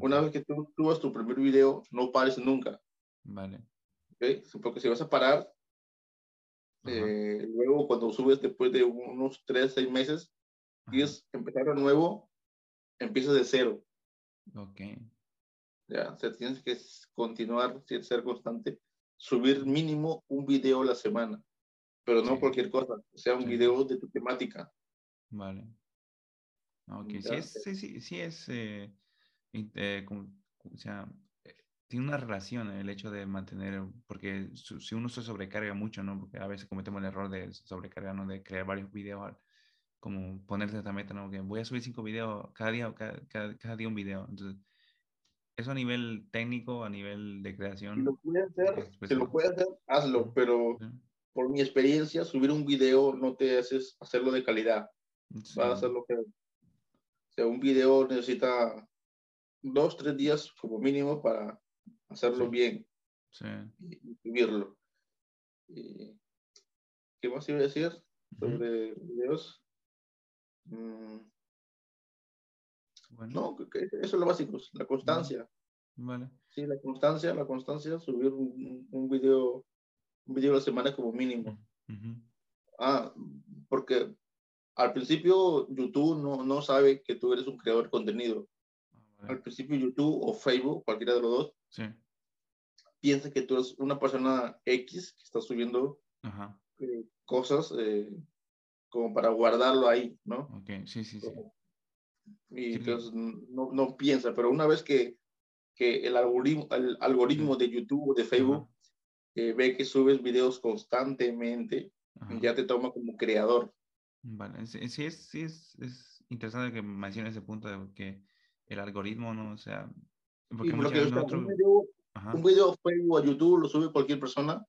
Una vez que tú subas tu primer video, no pares nunca.
Vale.
Porque si vas a parar, eh, luego cuando subes después de unos 3, 6 meses, y es empezar de nuevo, empiezas de cero.
Ok.
Ya, o sea, tienes que continuar, ser constante, subir mínimo un video a la semana, pero no cualquier cosa, o sea, un video de tu temática.
Vale. Ok, sí es, sí, sí, es, eh, eh, o sea, tiene una relación el hecho de mantener, porque si uno se sobrecarga mucho, ¿no? Porque a veces cometemos el error de sobrecargar, ¿no? De crear varios videos, como ponerse esta meta, ¿no? Que voy a subir cinco videos cada día, cada, cada día un video. Entonces, eso a nivel técnico, a nivel de creación.
Si lo puedes hacer, si lo puedes hacer, hazlo, pero por mi experiencia, subir un video no te haces hacerlo de calidad. Vas a hacer lo que. O sea, un video necesita dos, tres días como mínimo para hacerlo bien
sí.
y, subirlo. ¿Qué más iba a decir sobre videos? Mm. No, eso es lo básico, la constancia.
Vale.
Sí, la constancia, la constancia, subir un, un video, un video a la semana como mínimo. Ah, porque al principio YouTube no, no sabe que tú eres un creador de contenido. Ah, al principio YouTube o Facebook, cualquiera de los dos,
sí.
piensa que tú eres una persona X que está subiendo eh, cosas eh, como para guardarlo ahí, ¿no?
Ok, sí, sí, sí
y entonces no, no, piensa, pero una vez que, que el algoritmo, el algoritmo de YouTube o de Facebook eh, ve que subes videos constantemente, ya te toma como creador.
Vale, sí, es, sí es, es interesante que menciones ese punto de que el algoritmo, ¿no? O sea,
porque un, video, un video Facebook a YouTube lo sube cualquier persona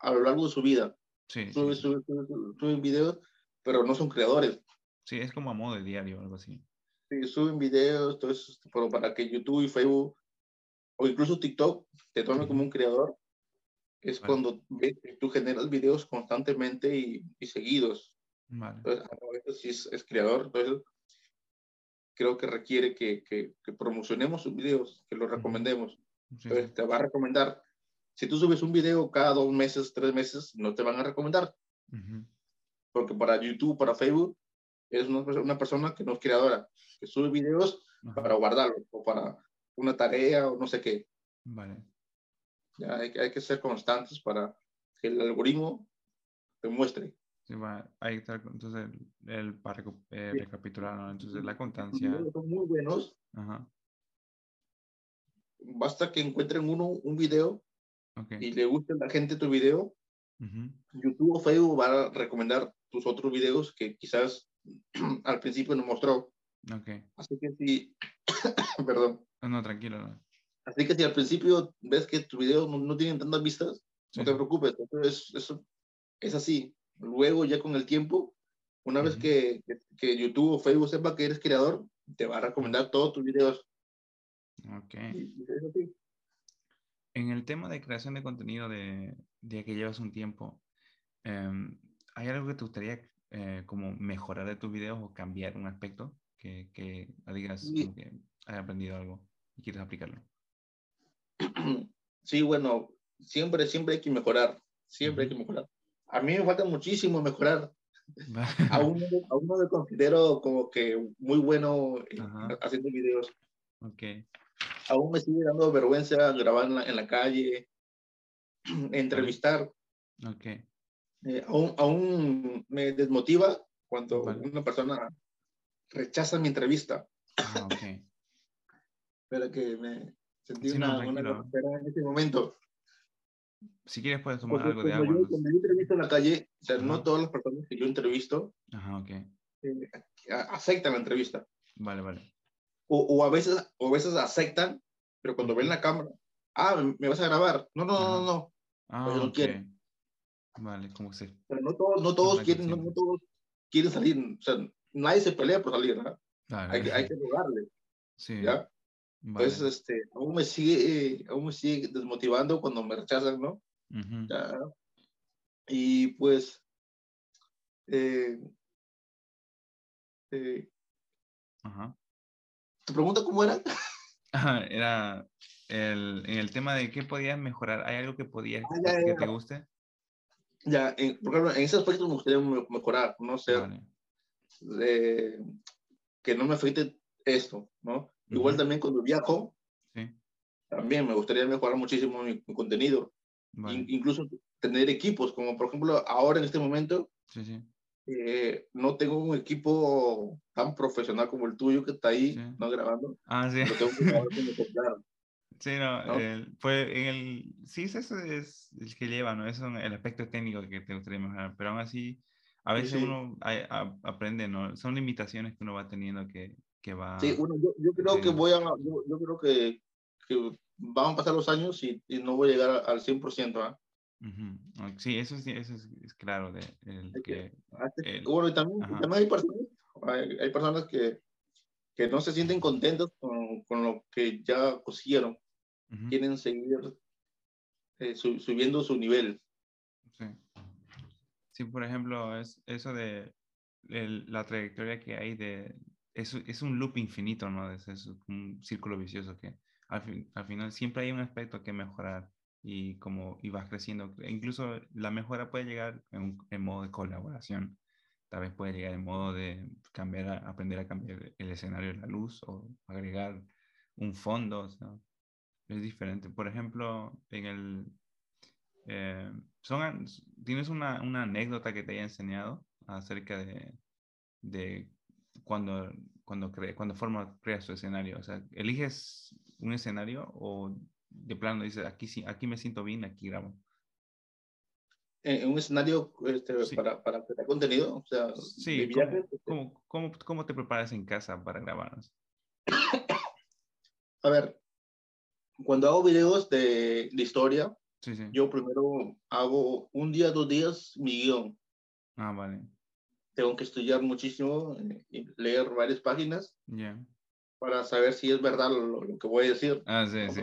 a lo largo de su vida.
Sí,
sube, sube, sube, sube, videos, pero no son creadores.
Sí, es como a modo de diario o algo así.
Sí, suben videos, entonces, pero para que YouTube y Facebook o incluso TikTok te tome como un creador, es cuando tú generas videos constantemente y, y seguidos.
Vale.
Entonces, si es, creador, entonces creo que requiere que, que, que promocionemos sus videos, que los recomendemos. Entonces te va a recomendar. Si tú subes un video cada dos meses, tres meses, no te van a recomendar. Porque para YouTube, para Facebook, es una, una persona que no es creadora que sube videos para guardarlos o para una tarea o no sé qué.
Vale.
Ya hay, hay que ser constantes para que el algoritmo te muestre.
Sí, va, ahí está, entonces, el, para eh, recapitular, ¿no? entonces la constancia.
Son muy buenos.
Ajá.
Basta que encuentren uno un video y le guste a la gente tu video. YouTube o Facebook va a recomendar tus otros videos que quizás al principio no mostró.
Okay.
Así que si, perdón.
No, tranquilo. No.
Así que si al principio ves que tu video no, tienen tantas vistas, no te preocupes, eso, eso es así. Luego ya con el tiempo, una vez que, que, YouTube o Facebook sepa que eres creador, te va a recomendar todos tus videos.
Ok. En el tema de creación de contenido de, de que llevas un tiempo, em, ¿hay algo que te gustaría eh, como mejorar de tus videos o cambiar un aspecto? que, que digas que has aprendido algo y quieres aplicarlo?
Sí, bueno, siempre, siempre hay que mejorar, siempre hay que mejorar. A mí me falta muchísimo mejorar. aún, aún no me considero como que muy bueno haciendo videos.
Okay.
Aún me sigue dando vergüenza grabar en la, en la calle, entrevistar.
Okay.
Eh, aún, aún me desmotiva cuando una persona rechaza mi entrevista.
Ah, ok.
Pero que me sentí una, una en ese momento.
Si quieres puedes tomar algo de agua.
Yo, cuando yo entrevisto en la calle, o sea, no todas las personas que yo entrevisto
Ajá, okay.
eh, aceptan la entrevista.
Vale, vale.
O, o, a veces, o a veces aceptan, pero cuando ven la cámara, ah, me vas a grabar. No, no, no, no.
Ah, no quieren. Vale, como se.
Pero no todos, no todos quieren, no, no, todos quieren salir. O sea, nadie se pelea por salir, ¿verdad? hay, que, hay que rogarle.
Sí.
¿Ya? Entonces, este, aún me sigue, aún me sigue desmotivando cuando me rechazan, ¿no? ¿Ya? Y pues, eh, eh,
Ajá.
¿Tu pregunta cómo era?
era el, en el tema de qué podías mejorar. ¿Hay algo que podías ah, que te guste?
Ya, en, por ejemplo, en ese aspecto me gustaría mejorar, no sé, que no me afecte esto, ¿no? Igual también cuando viajo, también me gustaría mejorar muchísimo mi, contenido. incluso tener equipos, como por ejemplo ahora en este momento, eh, no tengo un equipo tan profesional como el tuyo que está ahí, ¿no? Grabando.
Ah, sí. tengo que Sí, no, pues en el, sí, eso es el que lleva, ¿no? Es el aspecto técnico que te gustaría mejorar, pero aún así, a veces uno aprende, ¿no? Son limitaciones que uno va teniendo que, que va...
Sí, bueno, yo, yo creo que voy a, yo, yo creo que, que, van a pasar los años y, y no voy a llegar al 100%, ¿ah?
Sí, eso, sí, eso es, claro. De, el, que,
bueno, y también, también hay personas, hay, hay personas que, que, no se sienten contentos con, con lo que ya consiguieron. Quieren seguir eh, subiendo su nivel.
Sí. sí, por ejemplo, es eso de la trayectoria que hay de... Es, es un loop infinito, ¿no? Es, es un círculo vicioso que al, fin, al final siempre hay un aspecto que mejorar y como y vas creciendo. E incluso la mejora puede llegar en, en, modo de colaboración. Tal vez puede llegar en modo de cambiar, aprender a cambiar el escenario de la luz o agregar un fondo. O sea, es diferente. Por ejemplo, en el... Eh, son, ¿Tienes una, una, anécdota que te haya enseñado acerca de, de cuando, cuando, cre, cuando forma, creas tu escenario? O sea, ¿eliges un escenario o de plano dice, aquí, aquí me siento bien, aquí grabo.
En un escenario este, para, para crear contenido, o sea,
sí, viaje, este ¿cómo, cómo, cómo, te preparas en casa para grabar?
A ver, cuando hago videos de, de historia, yo primero hago un día, dos días mi guion.
Ah, vale.
Tengo que estudiar muchísimo, eh, leer varias páginas. Para saber si es verdad lo, que voy a decir.
Ah, sí, sí.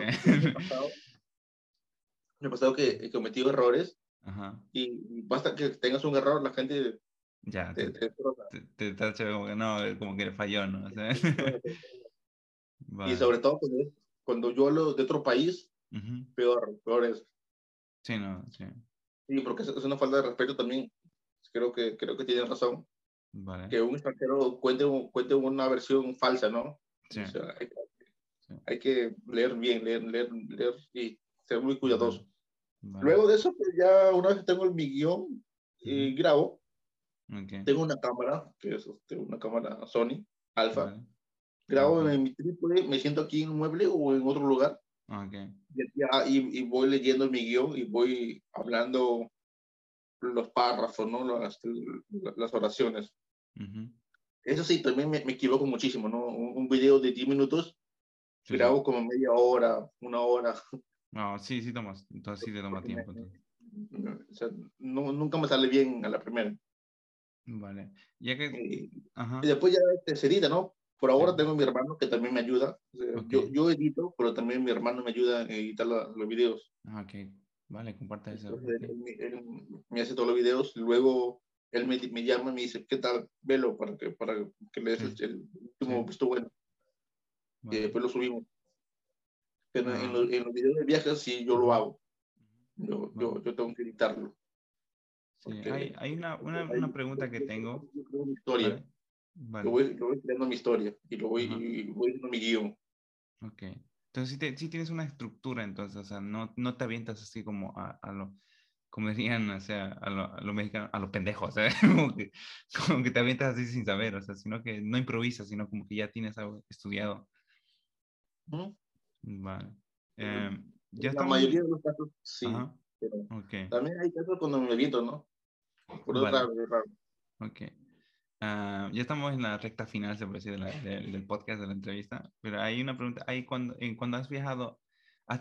Me ha pasado, que he cometido errores Ajá. y basta que tengas un error, la gente
ya, te, te, te, tacha como que no, como que le falló, ¿no?
Y sobre todo cuando, cuando yo de otro país, peor, peor es.
Sí, no, sí.
Sí, porque es, una falta de respeto también. Creo que, creo que tienen razón.
Vale.
Que un extranjero cuente, cuente una versión falsa, ¿no? hay, que leer bien, leer, leer, leer y ser muy cuidadoso. Luego de eso, pues ya una vez tengo mi guion y grabo, tengo una cámara, que es este, una cámara Sony, Alpha. Grabo en mi trípode, me siento aquí en un mueble o en otro lugar. Y, y, voy leyendo mi guion y voy hablando los párrafos, ¿no? Las, las oraciones. Eso sí, también me, me equivoco muchísimo, ¿no? Un, video de 10 minutos, grabo como media hora, una hora.
No, sí, sí tomas, entonces sí te toma tiempo.
O sea, no, nunca me sale bien a la primera.
Vale. Ya que...
Y, y después ya este, se edita, ¿no? Por ahora tengo a mi hermano que también me ayuda. yo, yo, edito, pero también mi hermano me ayuda a editar los videos.
Ah, ok. Vale, comparte eso.
él, me hace todos los videos. Luego él me, me, llama y me dice, ¿qué tal? Velo para que, para que le des el, último visto bueno. Y después lo subimos. Pero en, ah. los, en, los, videos de viajes sí yo lo hago. Yo, yo, yo tengo que editarlo.
Sí, hay, hay una, una, una, pregunta que tengo.
Yo mi historia. Vale. Lo, voy, lo voy creando mi historia y lo voy, y voy haciendo mi guion.
Ok. Entonces, sí, sí, tienes una estructura, entonces, o sea, no, no te avientas así como a, a lo como dirían, o sea, a los lo mexicanos, a los pendejos, ¿sabes? como, que, como que te avientas así sin saber, o sea, sino que no improvisas, sino como que ya tienes algo estudiado. Vale.
Eh, ya la mayoría de los casos, sí. okay. También hay casos cuando me evito, ¿no? Por vale. raro, raro.
Ok. Uh, ya estamos en la recta final, se puede decir, del podcast, de la entrevista, pero hay una pregunta, hay cuando, en, cuando has viajado,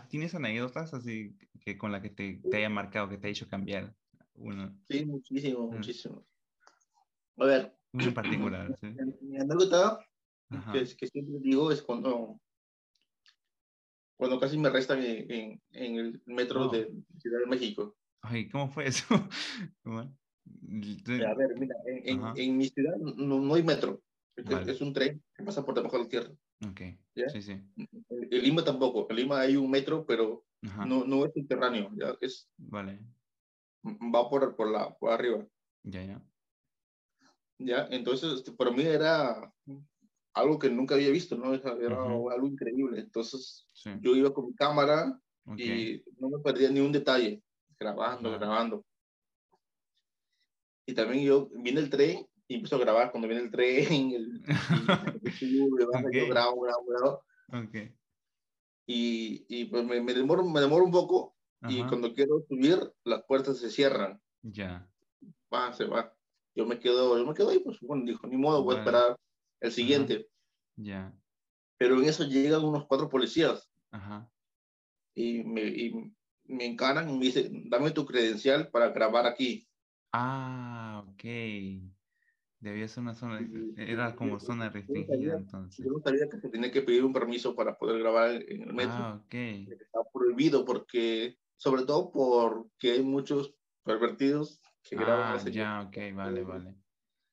¿Tienes anécdotas así que con la que te, te haya marcado, que te ha hecho cambiar? Uno?
Sí, muchísimo, ah. muchísimo. A ver.
En particular, ¿sí?
Mi anécdota, que, que, siempre digo, es cuando, cuando casi me arrestan en, en, el metro de Ciudad de México.
Ay, ¿cómo fue eso?
a ver, mira, en, en, mi ciudad no, no hay metro. Es, un tren que pasa por debajo de la tierra.
Ok. Sí, sí.
En Lima tampoco. En Lima hay un metro, pero no, no es subterráneo. ¿ya? Es,
vale.
Va por, por, la, por arriba.
Ya, ya.
Ya, entonces este, para mí era algo que nunca había visto, ¿no? Era, algo increíble. Entonces, yo iba con mi cámara y no me perdía ni un detalle, grabando, grabando. Y también yo vine el tren y empiezo a grabar cuando viene el tren, el, yo grabo, grabo, grabo.
Okay.
Y, y pues me, me, demoro, me demoro un poco y cuando quiero subir, las puertas se cierran.
Ya.
Va, se va. Yo me quedo, yo me quedo ahí, pues bueno, dijo, ni modo, voy a esperar el siguiente.
Ya.
Pero en eso llegan unos cuatro policías.
Ajá.
Y me, y me encaran y me dicen, dame tu credencial para grabar aquí.
Ah, ok. Debía ser una zona, era como zona restringida entonces.
Yo no sabía que se tenía que pedir un permiso para poder grabar en el metro.
Ah, ok.
Está prohibido porque, sobre todo porque hay muchos pervertidos que graban.
Ah, ya, ok, vale, vale.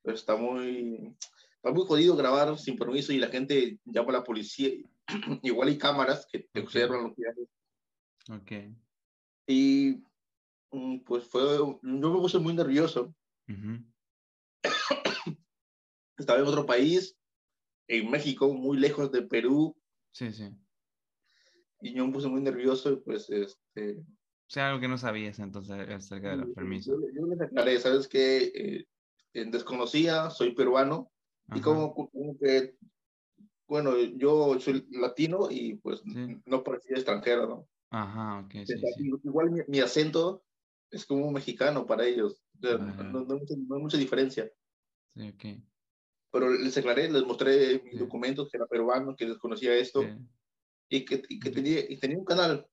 Pero está muy, está muy jodido grabar sin permiso y la gente llama a la policía. Igual hay cámaras que te observan lo que haces.
Ok.
Y pues fue, yo me puse muy nervioso. Estaba en otro país, en México, muy lejos de Perú.
Sí, sí.
Y yo me puse muy nervioso y pues este...
O sea, algo que no sabías entonces acerca de los permisos.
Yo, les aclaré, ¿sabes que eh, Desconocía, soy peruano y como, que, bueno, yo soy latino y pues no parecía extranjero, ¿no?
Ajá, ok.
Sí, Igual mi, acento es como mexicano para ellos. no, no, hay mucha diferencia.
Sí.
Pero les aclaré, les mostré mis documentos, que era peruano, que desconocía esto, y, que, y que tenía, y tenía un canal.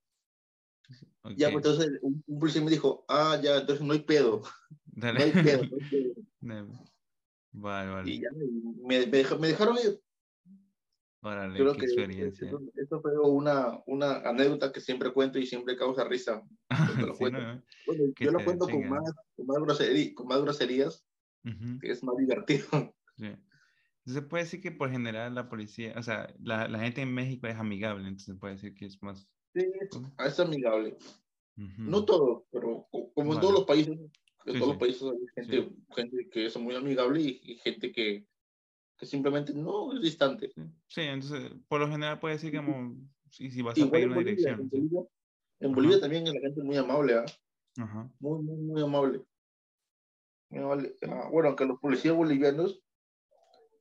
Ya, pues entonces un, policía me dijo, ah, ya, entonces no hay pedo. Dale. No hay pedo.
Vale, vale.
Y ya me, me, me dejaron ir.
Órale, Creo qué que experiencia.
Esto, fue una, una anécdota que siempre cuento y siempre causa risa. lo cuento. bueno, yo lo cuento con más, con, más grosería, con más groserías, que es más divertido.
Sí. Se puede decir que por general la policía, o sea, la, la gente en México es amigable, entonces se puede decir que es más...
Sí, es, amigable. No todo, pero como en todos los países, en todos los países hay gente, gente que es muy amigable y, gente que, que, simplemente no es distante.
Sí, entonces por lo general puede decir que como, si, si vas a pedir una dirección.
En Bolivia, en Bolivia también la gente es muy amable, ¿ah? Muy, muy, muy amable. Muy amable. Ah, bueno, aunque los policías bolivianos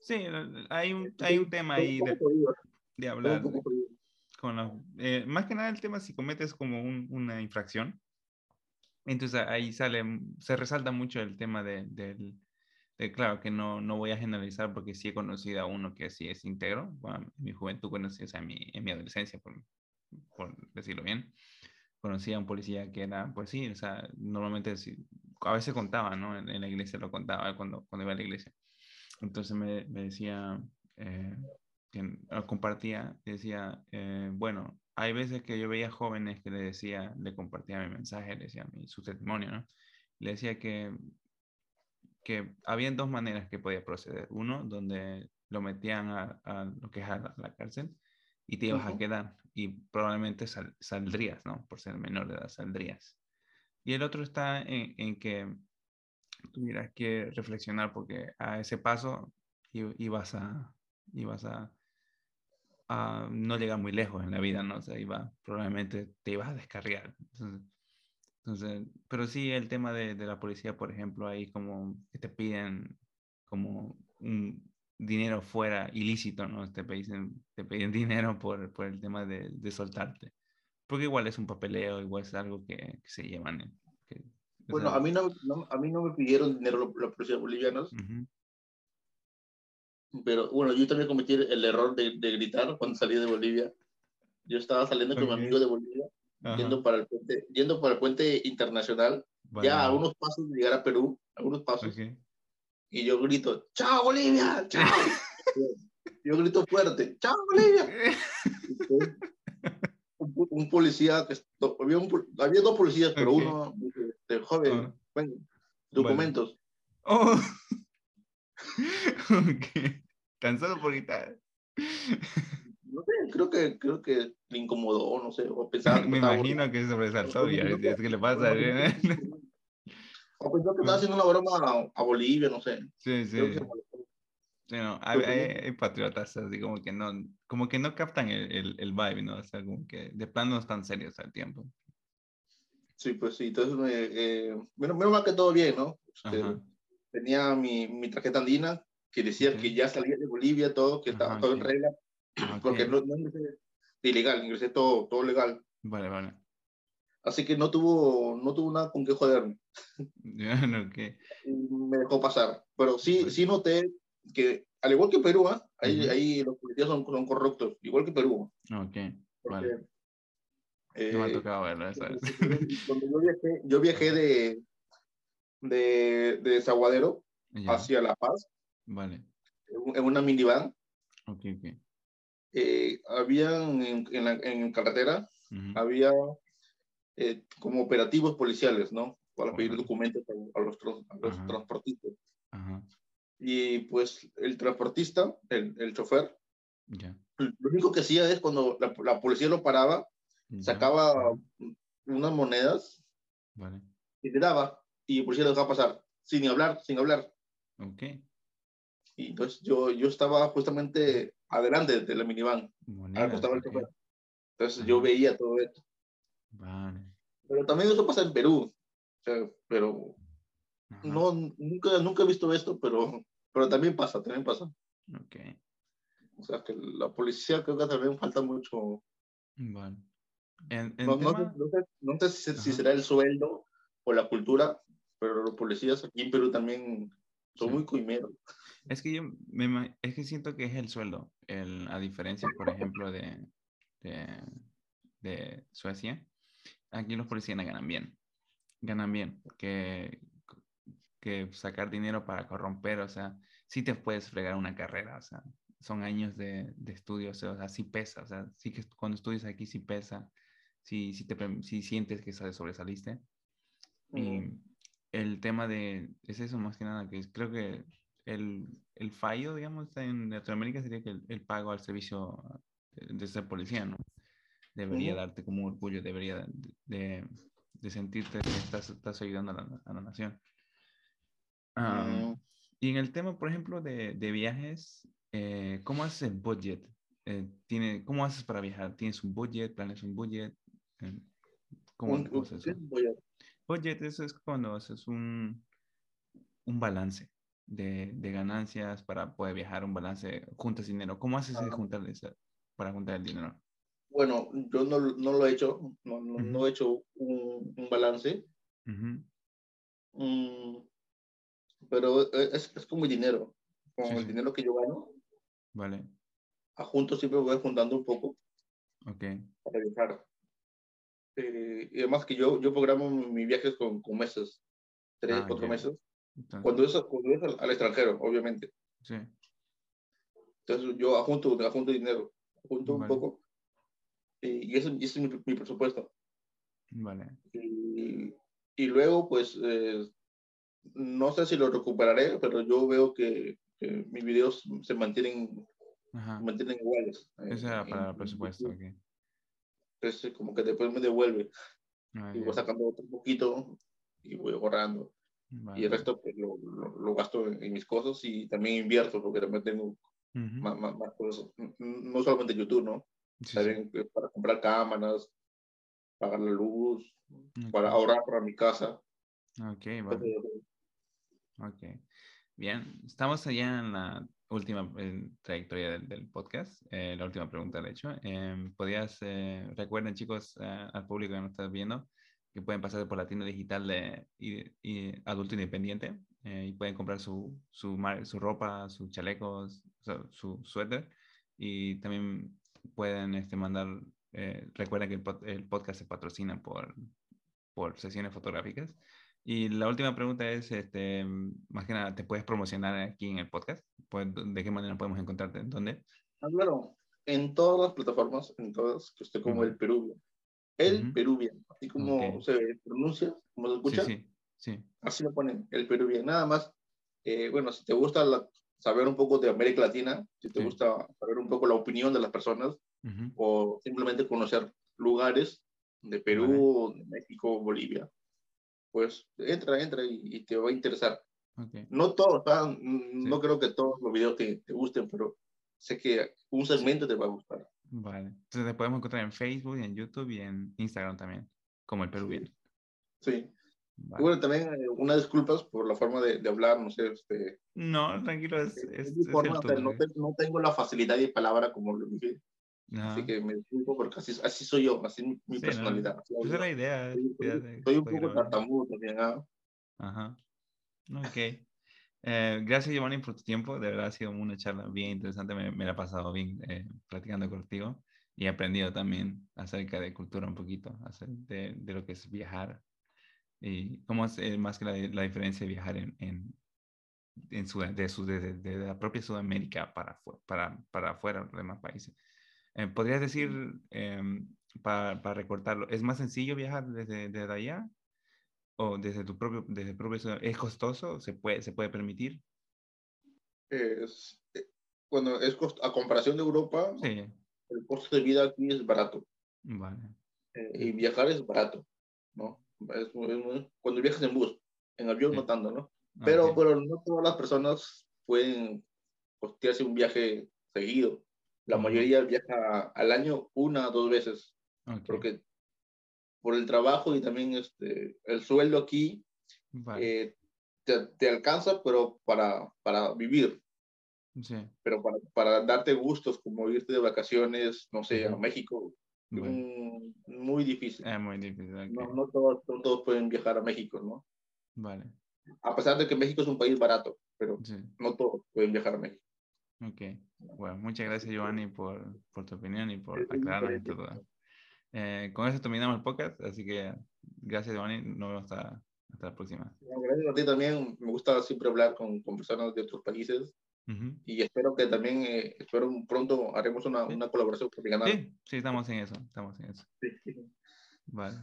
Sí, hay un, hay un tema ahí de, de hablar. Con eh, más que nada el tema si cometes como un, una infracción. Entonces ahí sale, se resalta mucho el tema de, de, claro, que no, no voy a generalizar porque sí he conocido a uno que sí es íntegro. En mi juventud conocí, o sea, en mi, en mi adolescencia, por, por, decirlo bien, conocí a un policía que era, pues sí, o sea, normalmente a veces contaba, ¿no? En, la iglesia lo contaba cuando, cuando iba a la iglesia entonces me, decía, eh, que compartía, decía, eh, bueno, hay veces que yo veía jóvenes que le decía, le compartía mi mensaje, le decía mi, su testimonio, ¿no? Le decía que, que habían dos maneras que podía proceder. Uno, donde lo metían a, lo que es a la, cárcel y te ibas a quedar y probablemente saldrías, ¿no? Por ser menor de edad, saldrías. Y el otro está en, en que tuvieras que reflexionar porque a ese paso ibas a, ibas a, a no llegar muy lejos en la vida, ¿no? O sea, iba, probablemente te ibas a descargar. Entonces, pero sí el tema de, de, la policía, por ejemplo, ahí como que te piden como un dinero fuera ilícito, ¿no? Te piden, te piden dinero por, por el tema de, de, soltarte. Porque igual es un papeleo, igual es algo que, que se llevan, que,
bueno, a mí no, a mí no me pidieron dinero los, policías bolivianos. Pero bueno, yo también cometí el error de, de, gritar cuando salí de Bolivia. Yo estaba saliendo con mi amigo de Bolivia, yendo para, el puente, yendo para el puente internacional, ya a unos pasos de llegar a Perú, a unos pasos. Y yo grito, ¡Chao Bolivia! ¡Chao! yo grito fuerte, ¡Chao Bolivia! un, policía, que había, había, dos policías, pero uno este, joven, ah. documentos.
Oh. Tan solo por gritar.
No sé, creo que, creo que le incomodó, no sé, o pensaba
Me imagino que sobresaltó y es que le pasa.
o pensó que estaba haciendo una broma a, Bolivia, no sé.
Sí, sí. hay, patriotas así como que no, como que no captan el, el, el, vibe, ¿no? O sea, como que de plano no están serios al tiempo.
Sí, pues sí, entonces, eh, menos, menos, mal que todo bien, ¿no? Este, tenía mi, mi tarjeta andina que decía que ya salía de Bolivia, todo, que estaba todo en regla, porque no, no ingresé ilegal, ingresé todo, todo legal.
Vale, vale.
Así que no tuvo, no tuvo nada con qué joderme.
Ya, no, ¿qué?
Me dejó pasar. Pero sí, sí noté que, al igual que Perú, ¿eh? ahí, ahí, los policías son, son, corruptos, igual que Perú.
Ok, vale. Eh, no me ha tocado verlo, ¿sabes?
Cuando yo viajé, yo viajé de, de, de Zaguadero hacia La Paz.
Vale.
En, una minivan.
Ok, ok.
Eh, habían en, en, la, en carretera, había eh, como operativos policiales, ¿no? Para pedir documentos a, los, a los transportistas. Ajá. Y pues el transportista, el, el chofer, lo único que hacía es cuando la, la policía lo paraba, sacaba unas monedas
vale.
y le daba, y el policía lo dejaba pasar, sin hablar, sin hablar.
Ok.
Y entonces yo, yo estaba justamente adelante de la minivan, al costado del chofer. Entonces yo veía todo esto.
Vale.
Pero también eso pasa en Perú. O sea, pero no, nunca, nunca he visto esto, pero, pero también pasa, también pasa.
Ok.
O sea, que la policía creo que también falta mucho.
Vale.
no, no, sé, si, será el sueldo o la cultura, pero los policías aquí en Perú también son muy coimeros.
Es que yo me, es que siento que es el sueldo, el, a diferencia, por ejemplo, de, de, de Suecia, aquí los policías ganan bien. Ganan bien. Que, que sacar dinero para corromper, o sea, sí te puedes fregar una carrera, o sea, son años de, de estudio, o sea, sí pesa, o sea, sí que cuando estudias aquí sí pesa, sí, sí, te, sí sientes que sobresaliste. Y el tema de, es eso más que nada, que creo que el, el fallo, digamos, en Latinoamérica sería que el, pago al servicio de, ser policía, ¿no? Debería darte como un orgullo, debería de, de, sentirte que estás, estás ayudando a la, a la nación. Mm. Y en el tema, por ejemplo, de, de viajes, eh, ¿cómo haces el budget? Eh, tiene, ¿Cómo haces para viajar? ¿Tienes un budget? ¿Planes un budget? Eh, ¿Cómo, un, eso? Budget, eso es cuando haces un, un balance de, de, ganancias para poder viajar, un balance, juntas dinero. ¿Cómo haces ah. juntar, para juntar el dinero?
Bueno, yo no, no lo he hecho, no, no, he hecho un, un balance. Uh pero e, es, es como el dinero. Con el dinero que yo gano.
Vale.
A juntos siempre voy juntando un poco.
Ok.
Para viajar. Eh, y además que yo, yo programo mis viajes con, con meses. Tres, ah, cuatro meses. Cuando es, cuando es al, extranjero, obviamente.
Sí.
Entonces yo ajunto, ajunto dinero. Ajunto un poco. Y, y ese, es mi, mi, presupuesto.
Vale.
Y, y luego, pues, eh, no sé si lo recuperaré, pero yo veo que, mis videos se mantienen, mantienen iguales.
Eso era para el presupuesto.
Okay. Entonces, como que después me devuelve. Ah, y voy sacando otro poquito y voy ahorrando. Y el resto pues, lo, lo, gasto en, mis cosas y también invierto, porque también tengo más, más, cosas. No solamente YouTube, ¿no? también eh, para comprar cámaras, pagar la luz, para ahorrar para mi casa.
Ok, vale. Ok, bien. Estamos allá en la última trayectoria del, podcast, eh, la última pregunta, de hecho. Eh, ¿Podías, recuerden chicos, eh, al público que nos está viendo, que pueden pasar por la tienda digital de y, Adulto Independiente y pueden comprar su, su, su ropa, sus chalecos, su, suéter y también pueden este, mandar, recuerden que el, el, podcast se patrocina por, por sesiones fotográficas y la última pregunta es, este, más que nada, ¿te puedes promocionar aquí en el podcast? Pues, ¿De qué manera podemos encontrarte? ¿Dónde?
Ah, claro, en todas las plataformas, en todas, que esté como el Peruvian. El Peruvian, así como se pronuncia, como se escucha.
Sí, sí,
Así lo ponen, el Peruvian. Nada más, eh, bueno, si te gusta saber un poco de América Latina, si te gusta saber un poco la opinión de las personas, o simplemente conocer lugares de Perú, de México, Bolivia, pues entra, entra y, te va a interesar. No todos, no creo que todos los videos te, te, gusten, pero sé que un segmento te va a gustar.
Vale. Entonces te podemos encontrar en Facebook, en YouTube y en Instagram también, como el Perú Bien.
Sí. Bueno, también eh, unas disculpas por la forma de, de hablar, no sé. Este,
no, tranquilo, es, es,
no, tengo la facilidad de palabra como lo dije. Así que me disculpo porque así, así soy yo, así mi, mi personalidad.
Esa es la idea.
Soy, un poco tartamudo también. ¿ah?
Ajá. Ok. Eh, gracias, Giovanni, por tu tiempo. De verdad ha sido una charla bien interesante. Me, me la he pasado bien eh, platicando contigo y he aprendido también acerca de cultura un poquito, de, de lo que es viajar y cómo es eh, más que la, la, diferencia de viajar en, en, en de, de, la propia Sudamérica para, para, para afuera de los demás países. Eh, ¿Podrías decir, em, para, para, recortarlo, es más sencillo viajar desde, desde allá? ¿O desde tu propio, desde propio ¿Es costoso? ¿Se puede, se puede permitir?
Es, eh, bueno, es a comparación de Europa, sí. el costo de vida aquí es barato.
Vale.
y viajar es barato, ¿no? cuando viajas en bus, en avión no tanto, ¿no? Pero, pero no todas las personas pueden costearse un viaje seguido. La mayoría viaja al año una o dos veces. Porque por el trabajo y también este, el sueldo aquí eh, te, te, alcanza, pero para, para vivir.
Sí.
Pero para, para, darte gustos, como irte de vacaciones, no sé, a México, muy difícil.
Es muy difícil.
No, no, todos, todos pueden viajar a México, ¿no?
Vale.
A pesar de que México es un país barato, pero no todos pueden viajar a México.
Ok. Bueno, muchas gracias, Giovanni, por, por tu opinión y por aclararnos todo. Eh, con eso terminamos el podcast, así que gracias, Giovanni. Nos vemos hasta, hasta la próxima.
Gracias a ti también. Me gusta siempre hablar con, con personas de otros países y espero que también, eh, espero pronto haremos una, una colaboración
Sí, sí, estamos en eso, estamos en eso. Vale.